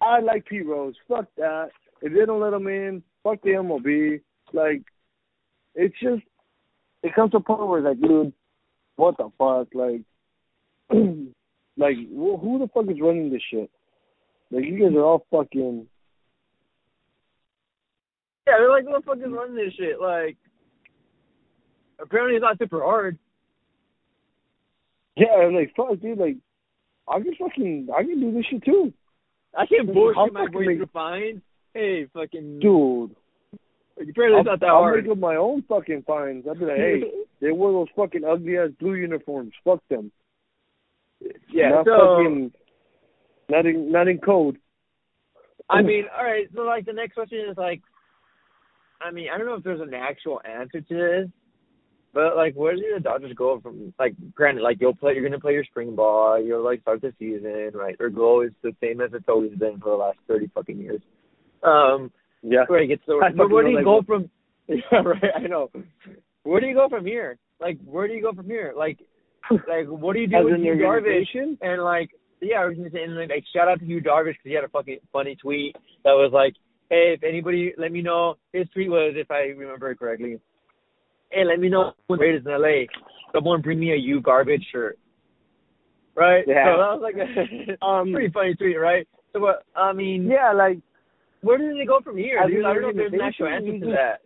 I like P Rose. Fuck that. If they don't let him in, fuck the MLB. Like, it's just it comes to a point where it's like, dude, what the fuck? Like, like wh- who the fuck is running this shit? Like you guys are all fucking. Yeah, they're like, "What the fuck is running this shit?" Like, apparently it's not super hard. Yeah, I'm like fuck, dude. Like, I can fucking, I can do this shit too, I can't bullshit my way through fines. Hey, fucking. dude. Apparently I'll, it's not that I'll hard. make up my own fucking fines. I'll be like, hey, they wore those fucking ugly ass blue uniforms. Fuck them. yeah. not so fucking, not in, not in code. I mean, all right. So like the next question is like, I mean, I don't know if there's an actual answer to this, but like, where do the Dodgers go from? Like, granted, like you'll play, you're gonna play your spring ball, you'll like start the season, right? Their goal is the same as it's always been for the last thirty fucking years. Um, Yeah. where he gets the, but where do you go from? Yeah, right. I know. Where do you go from here? Like, where do you go from here? Like, like what do you do As with Yu Darvish? And like, yeah, I was gonna say, and like, shout out to Yu Darvish, because he had a fucking funny tweet that was like, "Hey, if anybody, let me know." His tweet was, if I remember it correctly, "Hey, let me know when Raiders in LA. Someone bring me a Yu garbage shirt." Right. Yeah. So that was like a Um, pretty funny tweet, right? So what? I mean, Yeah, like where do they go from here? As Dude? I don't know if there's an actual answer to that.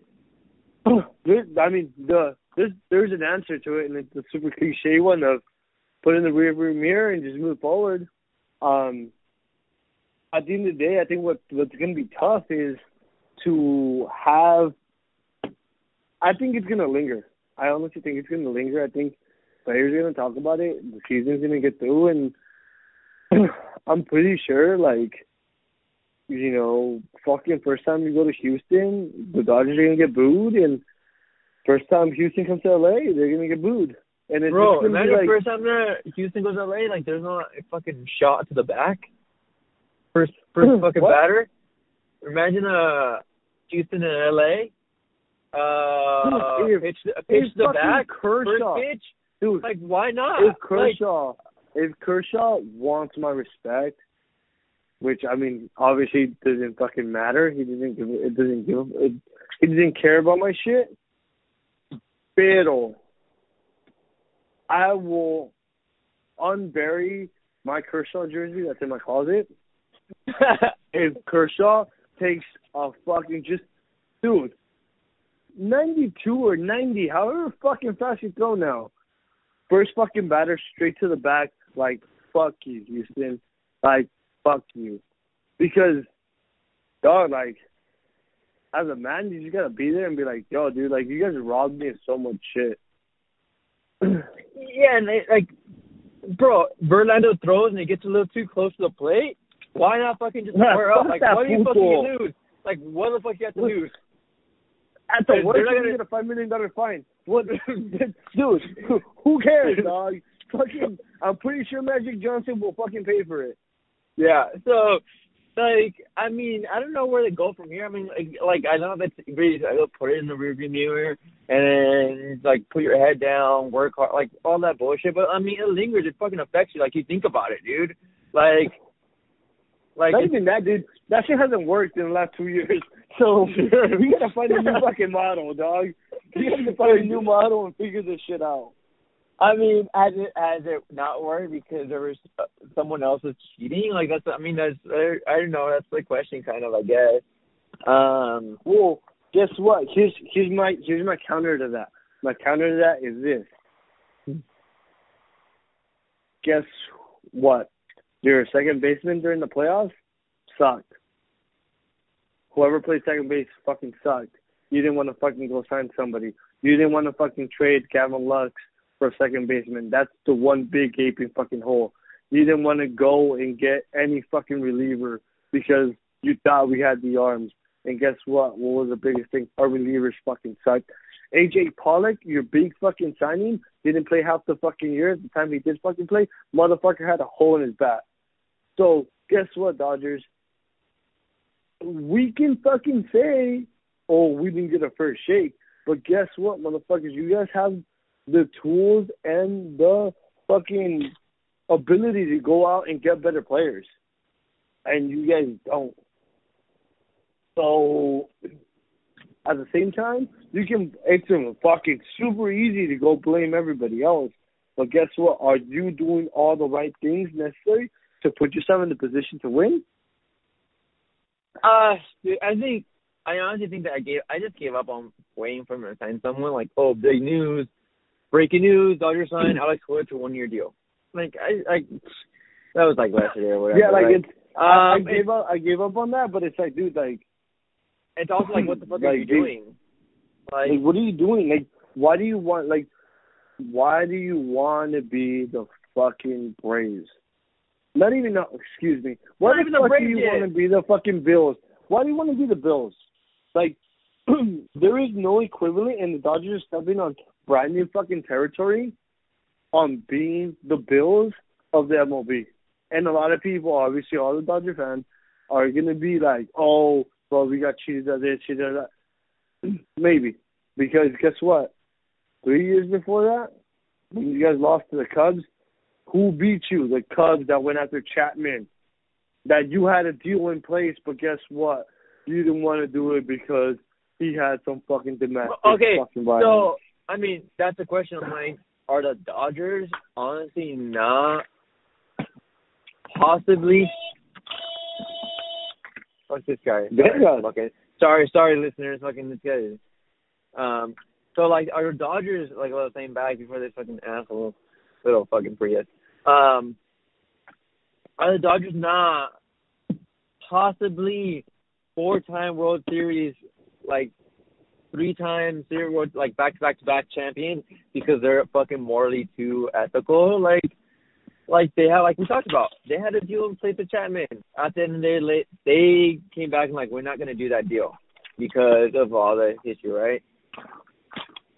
there, I mean, the there's there's an answer to it, and it's a super cliche one of put in the rearview mirror and just move forward. Um, at the end of the day, I think what what's going to be tough is to have. I think it's going to linger. I honestly think it's going to linger. I think players are going to talk about it. The season's going to get through, and I'm pretty sure, like, you know, fucking first time you go to Houston, the Dodgers are to get booed, and first time Houston comes to LA, they're to get booed. And it's Bro, gonna be imagine like, first time that Houston goes to LA, like there's no a fucking shot to the back. First first fucking What? batter. Imagine uh Houston and LA. Uh If- pitch the pitch the back. Kershaw, First pitch. dude, Like why not? if Like, Kershaw, if Kershaw wants my respect, which I mean, obviously doesn't fucking matter. He doesn't give it doesn't give it, he doesn't care about my shit. Pero I will unbury my Kershaw jersey that's in my closet if Kershaw takes a fucking just dude ninety two or ninety, however fucking fast you throw now. First fucking batter straight to the back, like fuck you, Houston. Like, fuck you. Because dog, like as a man you just gotta be there and be like, yo, dude, like you guys robbed me of so much shit. yeah, and they, like bro, Verlander throws and he gets a little too close to the plate. Why not fucking just Yeah, square up? Like what are you supposed football. to lose? Like what the fuck you have to lose? At the worst, you're gonna- gonna get a five million dollar fine. What, dude? Who cares, dog? Fucking, I'm pretty sure Magic Johnson will fucking pay for it. Yeah. So, like, I mean, I don't know where they go from here. I mean, like, like I know that's very like, put it in the rearview mirror and then like put your head down, work hard, like all that bullshit. But I mean, it lingers. It fucking affects you. Like you think about it, dude. Like, like Not even that, dude. That shit hasn't worked in the last two years. So we gotta find a new fucking model, dog. We gotta find a new model and figure this shit out. I mean, has it has it not worked because there was uh, someone else was cheating? Like that's. I mean, that's. I, I don't know. That's the question, kind of. I guess. Um. Well, guess what? Here's here's my here's my counter to that. My counter to that is this. Guess what? Your second baseman during the playoffs sucked. Whoever played second base fucking sucked. You didn't want to fucking go sign somebody. You didn't want to fucking trade Gavin Lux for a second baseman. That's the one big gaping fucking hole. You didn't want to go and get any fucking reliever because you thought we had the arms. And guess what? What was the biggest thing? Our relievers fucking sucked. AJ Pollock, your big fucking signing, didn't play half the fucking year. At The time he did fucking play, motherfucker had a hole in his bat. So guess what, Dodgers? We can fucking say, oh, we didn't get a first shake. But guess what, motherfuckers? You guys have the tools and the fucking ability to go out and get better players. And you guys don't. So at the same time, you can it's fucking super easy to go blame everybody else. But guess what? Are you doing all the right things necessary to put yourself in the position to win? Uh, dude, I think I honestly think that I gave I just gave up on waiting for him to sign someone. Like, oh, big news, breaking news, Dodgers sign Alex Wood to one year deal. Like, I like that was like last year or whatever. Yeah, like right? it's. I, I Um, gave up. I gave up on that, but it's like, dude, like, it's also like, what the fuck are you doing? Like, like, what are you doing? Like, why do you want? Like, why do you want to be the fucking Braves? Not even. No, excuse me. Why the even the fuck Braves do you want to be the fucking Bills? Why do you want to be the Bills? Like, there is no equivalent, and the Dodgers are stepping on brand new fucking territory on being the Bills of the MLB. And a lot of people, obviously, all the Dodger fans, are gonna be like, "Oh, well, we got cheated at this, cheated at that." Maybe because guess what? Three years before that, when you guys lost to the Cubs, who beat you? The Cubs that went after Chapman. That you had a deal in place, but guess what? You didn't want to do it because he had some fucking domestic okay, fucking violence. so I mean, that's a question. of mine. are the Dodgers honestly not possibly? Fuck this guy. Yeah. Fucking sorry, sorry, listeners. Fucking this guy. Um. So like, are the Dodgers like was saying back before this fucking asshole, little fucking Prius? Um. Are the Dodgers not possibly four-time World Series like three times zero like back to back to back champion because they're fucking morally too ethical. Like like they have like we talked about. They had a deal in place with Chapman. At the end of the day they came back and like we're not gonna do that deal because of all the issue, right?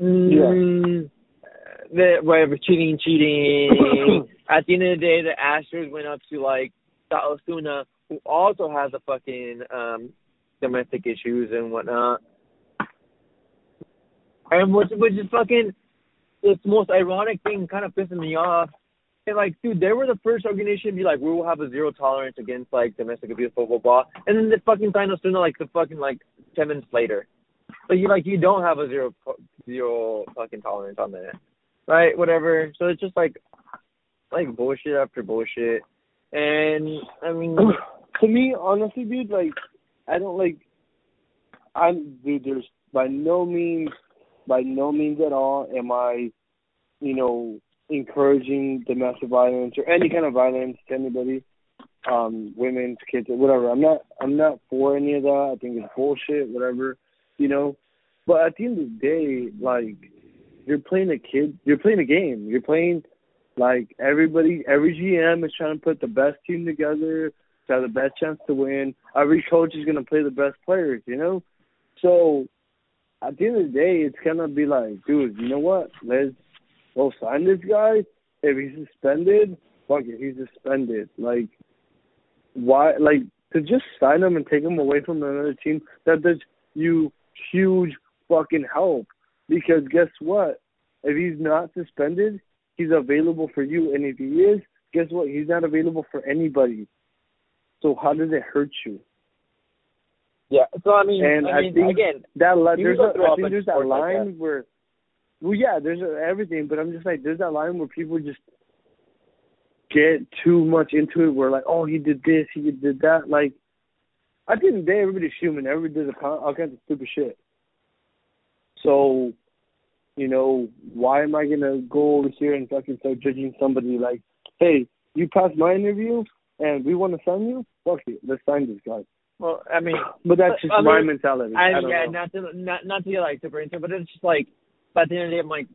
Mm, the whatever cheating, cheating. At the end of the day the Astros went up to like the Osuna, who also has a fucking um domestic issues and whatnot. And which which is fucking the most ironic thing kind of pissing me off. And like, dude, they were the first organization to be like, we will have a zero tolerance against like domestic abuse, blah blah blah. And then they fucking signed us like the fucking like ten minutes later. But you like you don't have a zero zero fucking tolerance on that, right? Whatever. So it's just like like bullshit after bullshit. And I mean, to me, honestly, dude, like I don't like. I'm dude. There's by no means, by no means at all, am I, you know, encouraging domestic violence or any kind of violence to anybody, um, women, kids, whatever. I'm not. I'm not for any of that. I think it's bullshit. Whatever, you know. But at the end of the day, like you're playing a kid. You're playing a game. You're playing like everybody. Every GM is trying to put the best team together to have the best chance to win. Every coach is going to play the best players, you know? So at the end of the day, it's to be like, dude, you know what? Let's go sign this guy. If he's suspended, fuck it, he's suspended. Like, why? Like, to just sign him and take him away from another team, that does you huge fucking help. Because guess what? If he's not suspended, he's available for you. And if he is, guess what? He's not available for anybody. So how does it hurt you? Yeah. So I mean, And I I mean, think again, That li- there's a, I think there's that sports like line that. where, well, yeah, there's a, everything, but I'm just like, there's that line where people just get too much into it. Where like, oh, he did this, he did that. Like, at the end of the day, everybody's human. Everybody does a all kinds of stupid shit. So, you know, why am I gonna go over here and fucking start judging somebody like, hey, you passed my interview and we want to sign you? Fuck it, let's sign this guy. Well, I mean, But that's just I my mean, mentality. I, I yeah, know. not to not not to get like super into, it, but it's just like, by the end of the day, I'm like,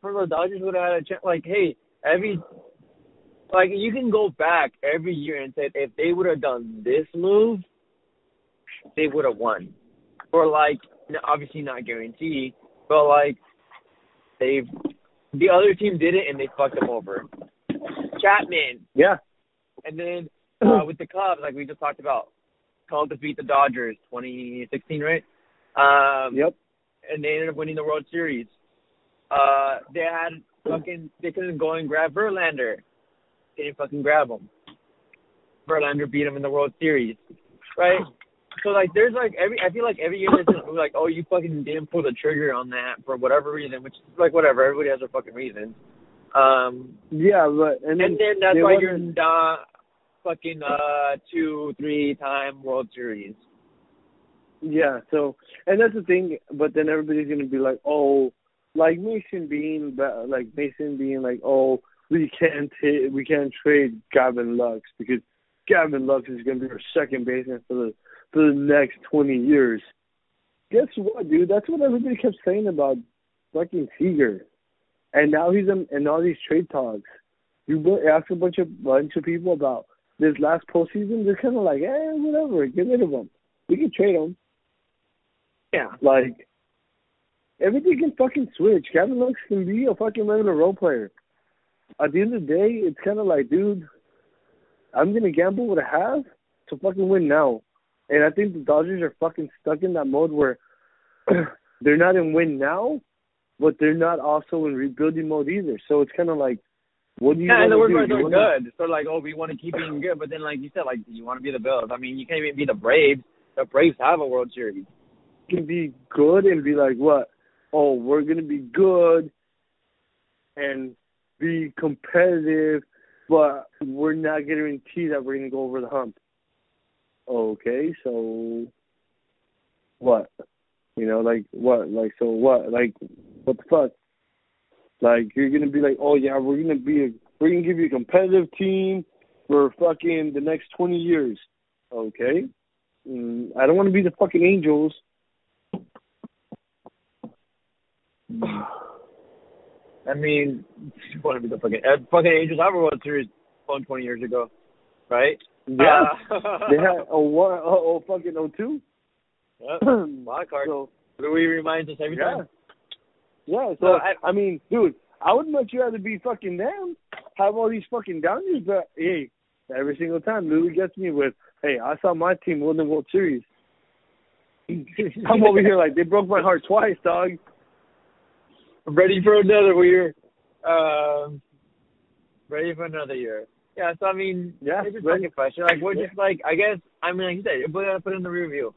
for the Dodgers would have had a chance. Like, hey, every like you can go back every year and say if they would have done this move, they would have won. Or like, obviously not guaranteed, but like they the other team did it and they fucked them over. Chapman, Yeah. and then uh, with the Cubs, like we just talked about, Cubs beat the Dodgers 2016, right? Um, Yep. and they ended up winning the World Series. Uh, they had fucking they couldn't go and grab Verlander. They didn't fucking grab him. Verlander beat him in the World Series, right? So like, there's like every I feel like every year there's this like, oh, you fucking didn't pull the trigger on that for whatever reason, which is like whatever. Everybody has their fucking reasons. Um, Yeah, but and then, and then that's why you're not fucking uh two, three time World Series. Yeah, so and that's the thing, but then everybody's gonna be like, oh, like Mason being like Mason being like, oh, we can't t- we can't trade Gavin Lux because Gavin Lux is gonna be our second baseman for the for the next twenty years. Guess what, dude? That's what everybody kept saying about fucking Seager, and now he's in, in all these trade talks. You ask a bunch of bunch of people about this last postseason, they're kind of like, eh, whatever, get rid of them. We can trade them. Yeah. Like, everything can fucking switch. Gavin Lux can be a fucking regular role player. At the end of the day, it's kind of like, dude, I'm going to gamble what I have to fucking win now. And I think the Dodgers are fucking stuck in that mode where they're not in win now, but they're not also in rebuilding mode either. So it's kind of like, what do you yeah, and the want word to do? are good. So like, oh, we want to keep being good, but then like you said, like you want to be the Bills. I mean, you can't even be the Braves. The Braves have a World Series. You can be good and be like, what? Oh, we're gonna be good and be competitive, but we're not guaranteed that we're gonna go over the hump. Okay, so what? You know, like what? Like so what? Like what the fuck? Like you're gonna be like, oh yeah, we're gonna be a, we're gonna give you a competitive team for fucking the next twenty years. Okay, mm, I don't want to be the fucking Angels. I mean, you want to be the fucking uh, fucking Angels a World Series won twenty years ago, right? Yeah, Uh, they had a one oh, oh fucking oh two. Yep. My card. So Louis reminds us every yeah, time. Yeah. So No, I- I mean, dude, I would much rather be fucking them, have all these fucking downers, but hey, every single time Louis gets me with, hey, I saw my team win the World Series. I'm over here like they broke my heart twice, dog. I'm ready for another year. Um, ready for another year. Yeah, so I mean, Yeah, it's just ready. like a question. Like, we're just like, I guess, I mean, like you said, put it, put in the review.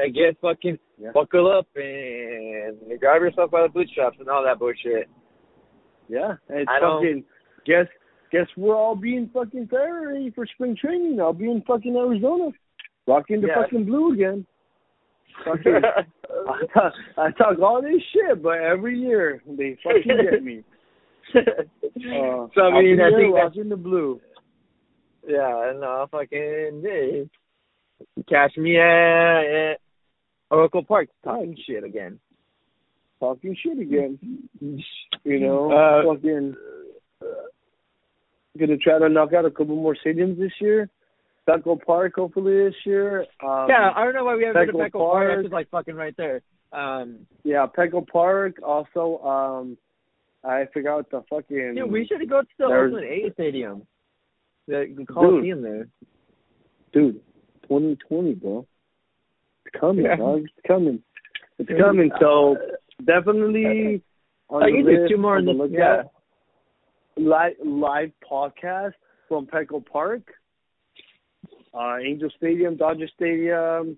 I guess fucking Yeah. buckle up and grab yourself by the bootstraps and all that bullshit. Yeah, it's I don't- fucking guess guess we're all being fucking ready for spring training. I'll be in fucking Arizona, rocking the Yeah. fucking blue again. Fucking, I, talk, I talk all this shit, but every year they fucking get me. Uh, so I mean, I think that's rocking the blue. yeah, and uh, fucking hey, catch me at, at Oracle Park talking shit again. talking shit again. You know, Uh, fucking gonna try to knock out a couple more stadiums this year. Petco Park, hopefully this year. Um, yeah, I don't know why we haven't been to Petco Petco Park. Park. It's like fucking right there. Um, yeah, Petco Park. Also, um, I forgot what the fucking. dude, we should go to the Oakland A Stadium, the, the Coliseum there. dude, 2020, bro. It's coming, Yeah. dog. It's coming. It's coming. So definitely. On I the think there's two more on in the this. Yeah. live live podcast from Petco Park, uh, Angel Stadium, Dodger Stadium,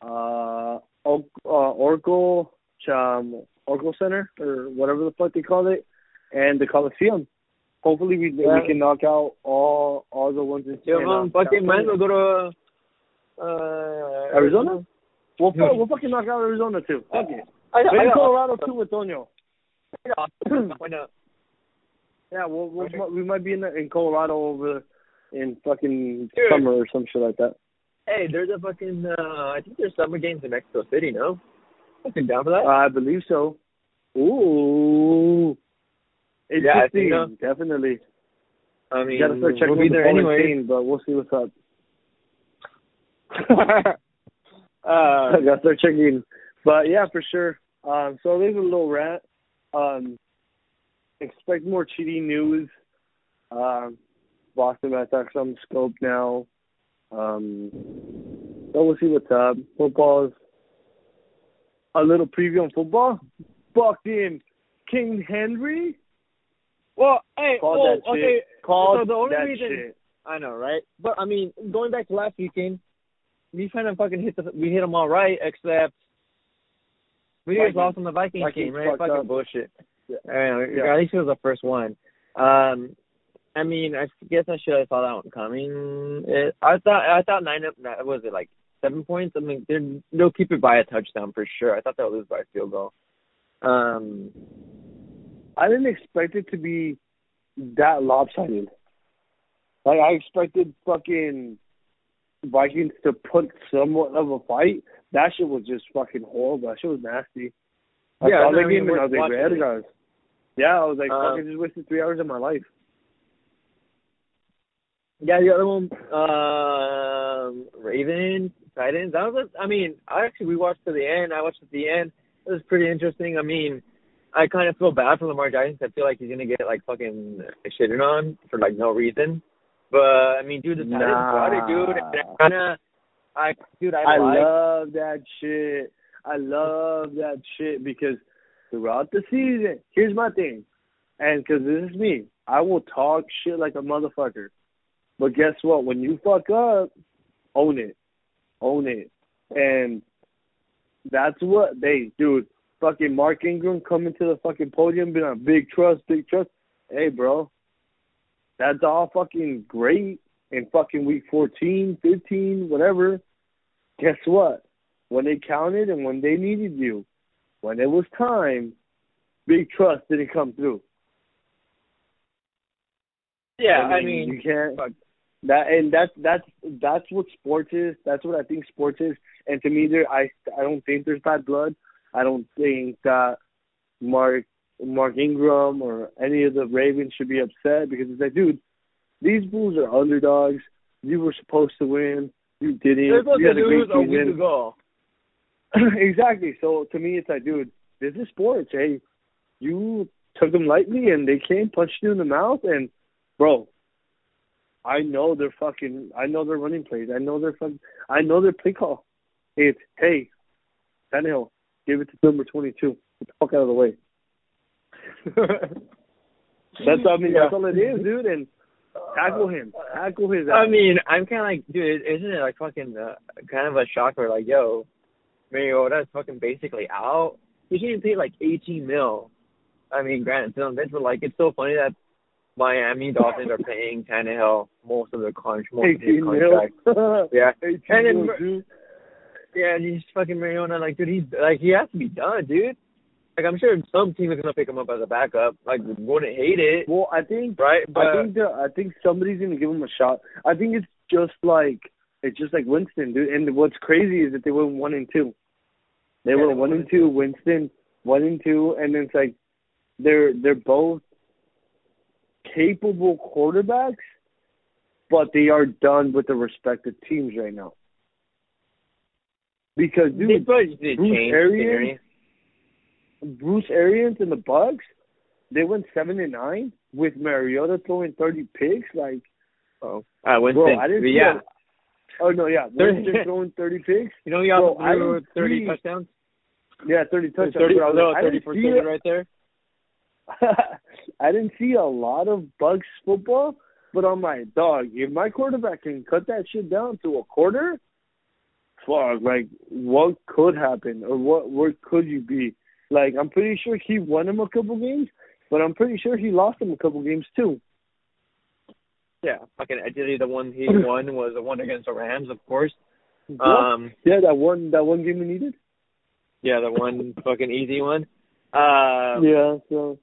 uh, Oak, uh, Oracle, um, Oracle Center or whatever the fuck they call it, and the Coliseum. Hopefully we Yeah. we can knock out all all the ones in, Yeah, in, well, uh, fucking might California. as well go to uh, Arizona? We'll, fu- Yeah. we'll fucking knock out Arizona too. Fuck it. I, I, Maybe I, Colorado too with Toño. Why not? Yeah, we'll, we'll Okay. we might be in in Colorado over in fucking Dude. summer or some shit like that. Hey, there's a fucking. Uh, I think there's summer games in Mexico City. No, fucking down for that. I believe so. Ooh. Yeah, I think Interesting. Definitely. I mean, You gotta start checking we'll be there anyway. but we'll see what's up. uh, I gotta start checking. But yeah, for sure. Um, so there's a little rant. Um, expect more cheating news. Um, Boston Red Sox on the scope now. Um, so we'll see what's up. Football's a little preview on football. Fucking King Henry well, hey, called well, that shit. okay. Called so the only that reason shit. I know, right? But I mean, going back to last weekend, we kind of fucking hit the we hit them all right, except we just lost on the Vikings, Vikings game, right? Fucking up. bullshit. Yeah. Uh, Yeah. At least it was the first one. Um, I mean, I guess I should have saw that one coming. It, I thought I thought nine up. Was it like seven points? I mean, they're, they'll keep it by a touchdown for sure. I thought they'll lose by a field goal. Um, I didn't expect it to be that lopsided. Like I expected fucking Vikings to put somewhat of a fight. That shit was just fucking horrible. That shit was nasty. I Yeah, saw no, I game and I was like, red guys. Yeah, I was like, Um, fucking just wasted three hours of my life. yeah, the other one, um, Ravens, Titans. That was, I mean, I actually we watched to the end. I watched at the end. It was pretty interesting. I mean, I kind of feel bad for Lamar Jackson. I feel like he's gonna get like fucking shitted on for like no reason. I mean, dude, the Titans brought it, dude. And I kinda, I, dude, I, I like. love that shit. I love that shit because throughout the season, here's my thing, and because this is me, I will talk shit like a motherfucker. But guess what? When you fuck up, own it, own it, and that's what they, dude. Fucking Mark Ingram coming to the fucking podium, being on big truss, big truss. Hey, bro, that's all fucking great in fucking week 14, 15, whatever. Guess what? When they counted and when they needed you, when it was time, big truss didn't come through. Yeah, I mean, you can't. fuck. That and that's that's that's what sports is. That's what I think sports is. And to me, there I I don't think there's bad blood. I don't think that Mark Mark Ingram or any of the Ravens should be upset because it's like, dude, these Bulls are underdogs. You were supposed to win. You didn't. they're supposed you to a lose a week ago. exactly. So to me, it's like, dude, this is sports. Hey, you took them lightly, and they came, punched you in the mouth, and bro, I know they're fucking. I know their running plays. I know their fucking. I know their play call. It's hey, Tannehill, give it to number twenty-two. Get the fuck out of the way. That's I mean Yeah. that's all it is, dude. And tackle him, tackle his. Ass. I mean, I'm kind of like, dude, isn't it like fucking uh, kind of a shocker? Like, yo, Mariota's fucking basically out. He's getting paid like 18 mil. I mean, granted, still this, but like, it's so funny that Miami Dolphins are paying Tannehill most of the con- most of his eighteen mil. contract. Yeah, 18 And then- mil, dude. yeah, and he's fucking Mariota. Like, dude, he's like, he has to be done, dude. Like, I'm sure some team is gonna pick him up as a backup. Like, wouldn't hate it, Well, I think right? But I think the, I think somebody's gonna give him a shot. I think it's just like it's just like Winston, dude. And what's crazy is that they went one and two. They Yeah, were they one and two. Winston one and two, and it's like they're they're both capable quarterbacks, but they are done with the respective teams right now. Because they dude, Bruce change Arians-. Bruce Arians and the Bucs, they went seven and nine with Mariota throwing thirty picks. Like, Oh, uh, Winston. bro, I didn't see yeah. a- Oh no, yeah, Thirty- Winston throwing thirty picks. You know, he Bro, also I threw 30 see- touchdowns. Yeah, thirty touchdowns. 30, but I, was no, like, 30 didn't for see 30 it. right there. I didn't see a lot of Bucs football, but I'm like, dog, if my quarterback can cut that shit down to a quarter, fuck, like, what could happen or what where could you be? Like, I'm pretty sure he won him a couple games, but I'm pretty sure he lost him a couple games too. Yeah, fucking ideally the one he won was the one against the Rams, of course. Um, yeah, that one that one game we needed. yeah, the one fucking easy one. Um, yeah, so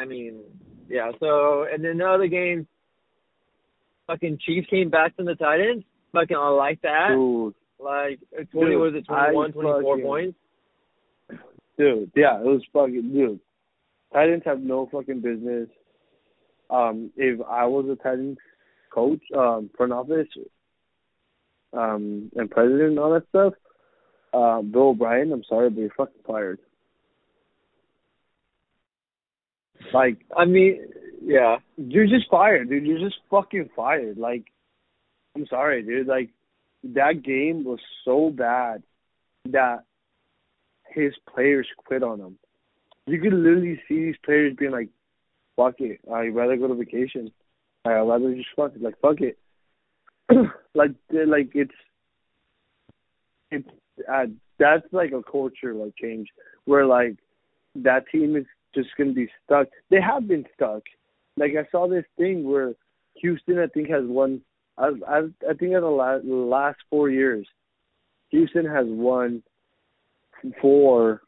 I mean, yeah. So and then the other game, fucking Chiefs came back from the Titans. Fucking, I like that. dude, Like uh, twenty Dude, was it 21, I 24 fucking- points? Dude, yeah, it was fucking dude. Titans have no fucking business. Um, if I was a Titans coach, um, front office, um, and president and all that stuff, uh, Bill O'Brien, I'm sorry, but you're fucking fired. Like, I mean, yeah. you're just fired, dude. You're just fucking fired. Like, I'm sorry, dude. Like, that game was so bad that his players quit on him. You could literally see these players being like, "Fuck it, I'd rather go to vacation. I'd rather just fuck it. Like, fuck it." like, like it's it's uh, that's like a culture like change where like that team is just gonna be stuck. They have been stuck like I saw this thing where Houston, I think, has won. I I, I think in the last, last four years, Houston has won four.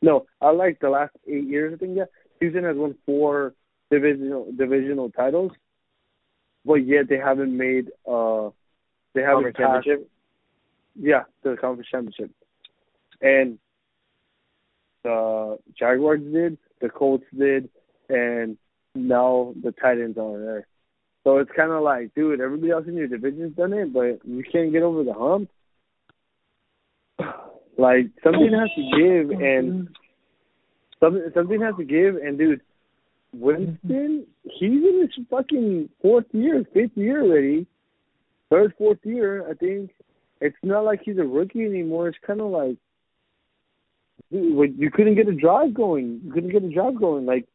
No, I like the last eight years. I think yeah, Houston has won four divisional divisional titles, but yet they haven't made uh they haven't Conference championship. yeah the conference championship, and the Jaguars did, the Colts did, and now the Titans are there. So it's kind of like, dude, everybody else in your division's done it, but you can't get over the hump. Like something oh, has to give, and something something has to give. And dude, Winston, he's in his fucking fourth year, fifth year already, third, fourth year, I think. It's not like he's a rookie anymore. It's kind of like dude, you couldn't get a drive going. You couldn't get a drive going. Like,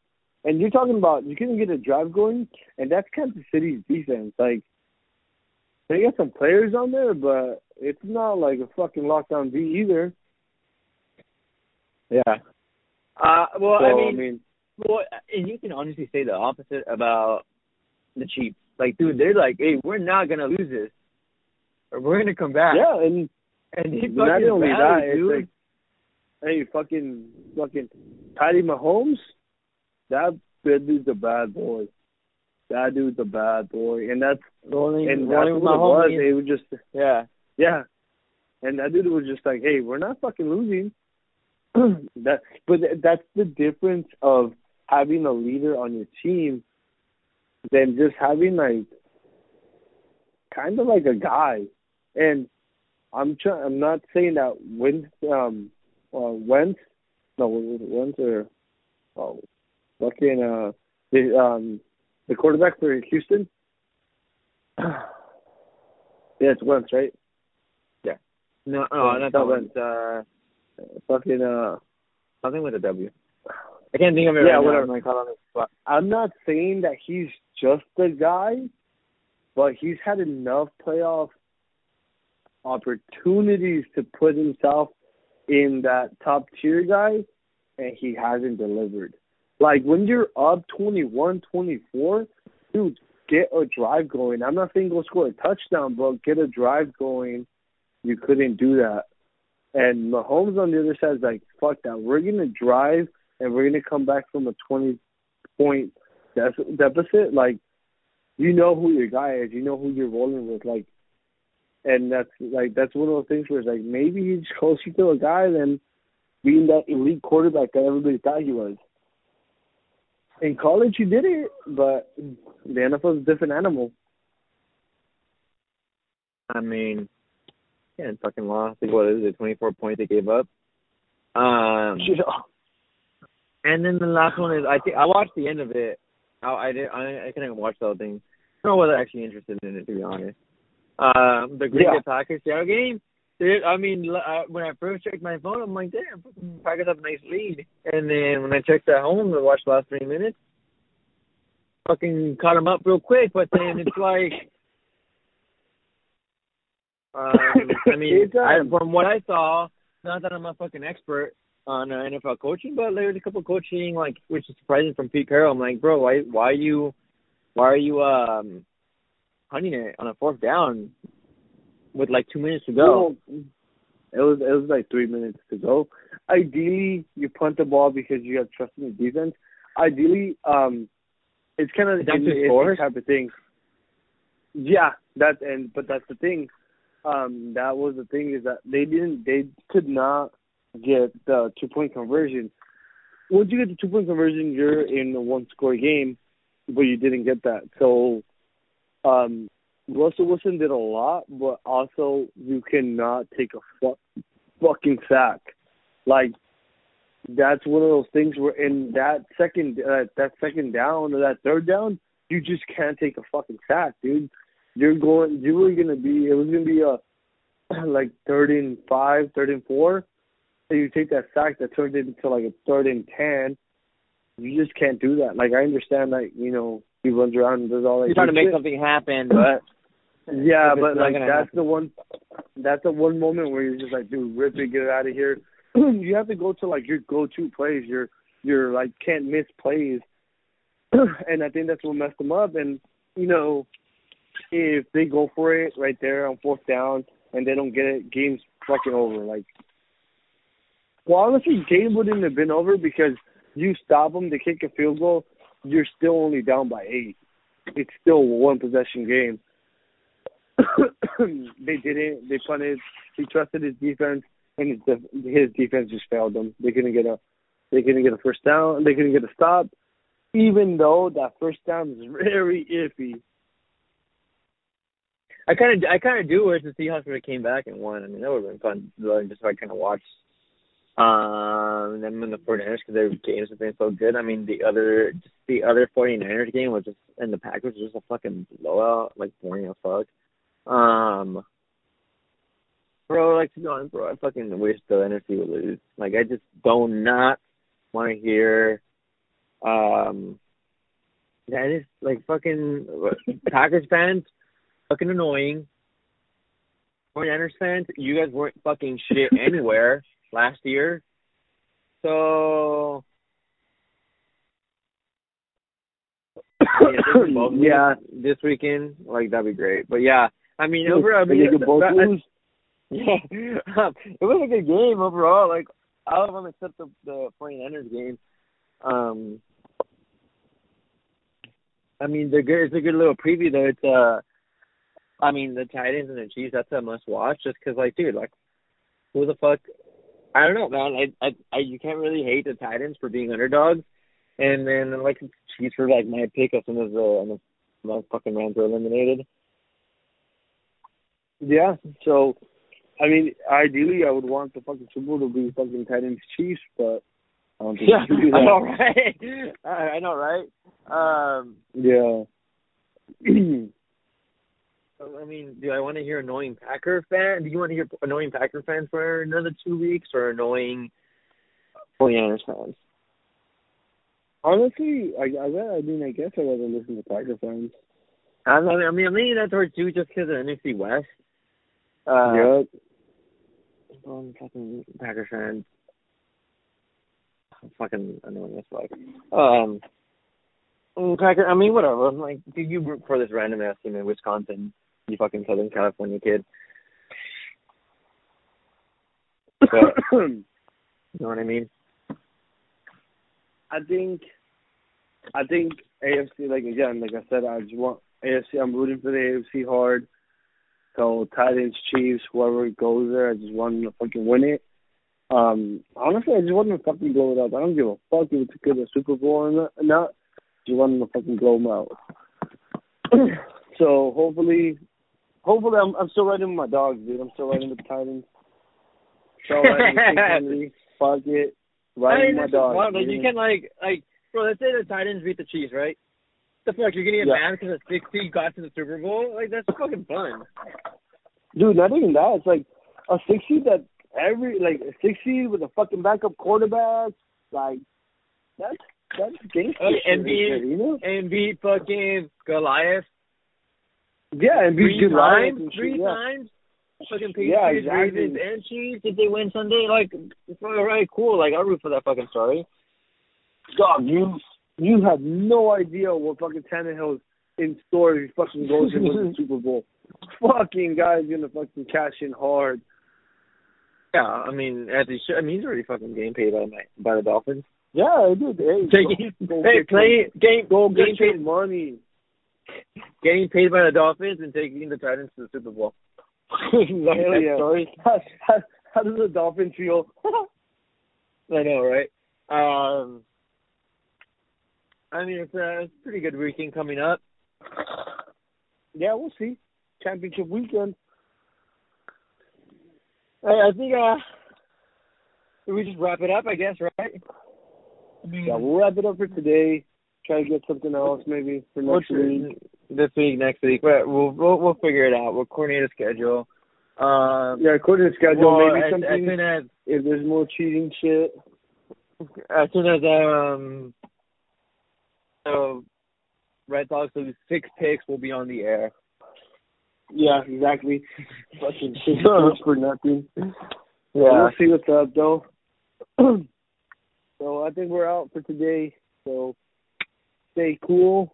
and you're talking about you couldn't get a drive going, and that's Kansas City's defense. Like, they got some players on there, but it's not like a fucking lockdown B either. Yeah. Uh, well, So, I mean, I mean, well, and you can honestly say the opposite about the Chiefs. Like, dude, they're like, hey, we're not gonna lose this, or we're gonna come back. yeah, and And he not fucking only that, rallied, it's dude. like, hey, fucking, fucking, Patty Mahomes, that that dude's a bad boy. That dude's a bad boy, and that's rolling, and that's rolling what it was. homies. It was just Yeah. Yeah. And that dude was just like, "Hey, we're not fucking losing." that, but th- that's the difference of having a leader on your team than just having like kind of like a guy. And I'm trying. I'm not saying that Wentz, um, uh, Wentz, no, Wentz or oh, fucking uh, the um, the quarterback for Houston. yeah, it's Wentz, right? No, no, Oh, not that that one. one. Uh, fucking uh something with a W. I can't think of it Yeah, right whatever. now. I'm like, hold on the spot. I'm not saying that he's just the guy, but he's had enough playoff opportunities to put himself in that top tier guy and he hasn't delivered. Like when you're up 21, 24, dude, get a drive going. I'm not saying go score a touchdown, but get a drive going. You couldn't do that. And Mahomes on the other side is like, fuck that. We're gonna drive and we're gonna come back from a 20 point deficit. Like, you know who your guy is. You know who you're rolling with. Like, and that's like that's one of those things where it's like maybe he's closer to a guy than being that elite quarterback that everybody thought he was. In college, he did it, but the NFL is a different animal. I mean, yeah, and fucking lost. Like, what is it? 24 points they gave up. Um, and then the last one is I think I watched the end of it. I I did I I couldn't watch the whole thing. I don't know whether actually interested in it to be honest. Um, the Green Yeah. Bay Packers Seattle game. Dude, I mean, uh, when I first checked my phone, I'm like, damn, fucking Packers have a nice lead. And then when I checked at home to watch the last three minutes, fucking caught them up real quick. But then it's like, um, I mean, I, from what I saw, not that I'm a fucking expert on uh, NFL coaching, but there's a couple coaching like which is surprising from Pete Carroll. I'm like, bro, why why are you why are you um hunting it on a fourth down with like two minutes to go? Well, it was it was like three minutes to go. Ideally, you punt the ball because you have trust in the defense. Ideally, um, it's kind of Is that an two iffy scores? type of thing. Yeah, that and but that's the thing. Um, that was the thing is that they didn't they could not get the two point conversion. Once you get the two point conversion, you're in a one score game, but you didn't get that. So, um, Russell Wilson did a lot, but also you cannot take a fu- fucking sack. Like that's one of those things where in that second uh, that second down or that third down, you just can't take a fucking sack, dude. You're going. You were gonna be. It was gonna be a like third and five, third and four. And you take that sack that turned into like a third and ten. You just can't do that. Like I understand that you know he runs around and does all that. You're trying to make shit. something happen, but Yeah, but like that's happen. the one. That's the one moment where you're just like, dude, rip it, get it out of here. you have to go to like your go-to plays, your your like can't miss plays, and I think that's what messed them up. And you know, if they go for it right there on fourth down and they don't get it, game's fucking over. Like, well, honestly, game wouldn't have been over because you stop them, they kick a field goal, you're still only down by eight. It's still a one possession game. they didn't. They punted. He trusted his defense, and his, def- his defense just failed them. They couldn't get a. They couldn't get a first down. They couldn't get a stop, even though that first down is very iffy. I kind of, I kind of do wish the Seahawks would have came back and won. I mean, that would have been fun. Like, just so I kind of watched um, them in the 49ers because their games have been so good. I mean, the other, just the other 49ers game was just, and the Packers was just a fucking blowout, like boring as fuck. Um, bro, like to be honest, bro, I fucking wish the NFC would lose. Like, I just do not want to hear, um, that is like fucking Packers fans fucking annoying. 49ers fans, you guys weren't fucking shit anywhere last year. So yeah, this weekend, like that'd be great. But yeah, I mean, overall, I they mean, could both lose. yeah, um, it was a good game overall. Like all of them except the the 49ers game. Um, I mean, they're good. It's a good little preview though. It's uh, I mean, the Titans and the Chiefs. That's a must watch just because, like, dude, like, who the fuck? I don't know, man. I, I, I, you can't really hate the Titans for being underdogs, and then like the Chiefs for like my pick as soon as the, and the fucking Rams were eliminated. Yeah. So, I mean, ideally, I would want the fucking Super Bowl to be fucking Titans Chiefs, but I don't think Yeah, you can do that. I know, right? I know, right? Um, Yeah. I mean, do I want to hear annoying Packer fan? Do you want to hear annoying Packer fans for another two weeks, or annoying 49ers fans? Honestly, I, I, I mean, I guess I'd rather listen to Packer fans. I mean, I mean, I'm leaning that towards you just because of NFC West. Uh, yeah. Um, fucking Packer fans. Fucking annoying as fuck. Um, mm, Packer. I mean, whatever. I'm like, do you root for this random ass team in Wisconsin? You fucking Southern California kid. But, you know what I mean? I think, I think AFC. Like again, like I said, I just want AFC. I'm rooting for the AFC hard. So Titans, Chiefs, whoever goes there, I just want them to fucking win it. Um, honestly, I just want them to fucking blow it up. I don't give a fuck if it's a good a Super Bowl or not. not. Just want them to fucking blow them out. so hopefully, hopefully, I'm I'm still riding with my dogs, dude. I'm still riding with the Titans. Still riding with King Henry. Fuck it. I Riding mean, with my dogs. wild. Like, you can like, like, bro. Let's say the Titans beat the Chiefs, right? The fuck, you're gonna get Yeah. mad because the 60 got to the Super Bowl? Like, that's fucking fun. Dude, not even that. It's like a sixty that every like a sixty with a fucking backup quarterback. Like that's that's gangster Okay, and right beat- there, you know? And beat fucking Goliath Yeah, and three beat good Lions times, and shit, three yeah. times. Fucking Yeah, Patriots, exactly. Ravens, and Chiefs. Did they win Sunday? Like, it's all right, cool. Like, I'll root for that fucking story. Dog, you you have no idea what fucking Tannehill's in store if he fucking goes wins the Super Bowl. Fucking guy's gonna fucking cash in hard. Yeah, I mean, as he should. I mean, he's already fucking getting paid by my, by the Dolphins. Yeah, dude. Hey, Taking, go, go hey, play, game, go get your paid, money. getting paid by the Dolphins and taking the Titans to the Super Bowl. like Hell yeah. story. How, how, how does the Dolphins feel? I know, right? Um, I mean, it's a, it's a pretty good weekend coming up. yeah, we'll see. Championship weekend. I, I think uh, we just wrap it up, I guess, right? I mean, Yeah, we'll wrap it up for today. Try to get something else maybe for next week. this week, next week, but we'll we'll, we'll figure it out. We'll coordinate a schedule. Um, Yeah, according to schedule, well, maybe as, something as soon as if there's more cheating shit. as soon as um, so Red Sox lose six picks, we'll be on the air. Yeah, exactly. Fucking shit goes for nothing. Yeah. We'll see what's up though. so I think we're out for today. So stay cool.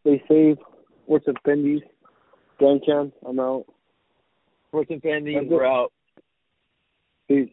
Stay safe. What's up, Bendy's? Gang Chan, I'm out. Fandy, That's it. we're out. Peace.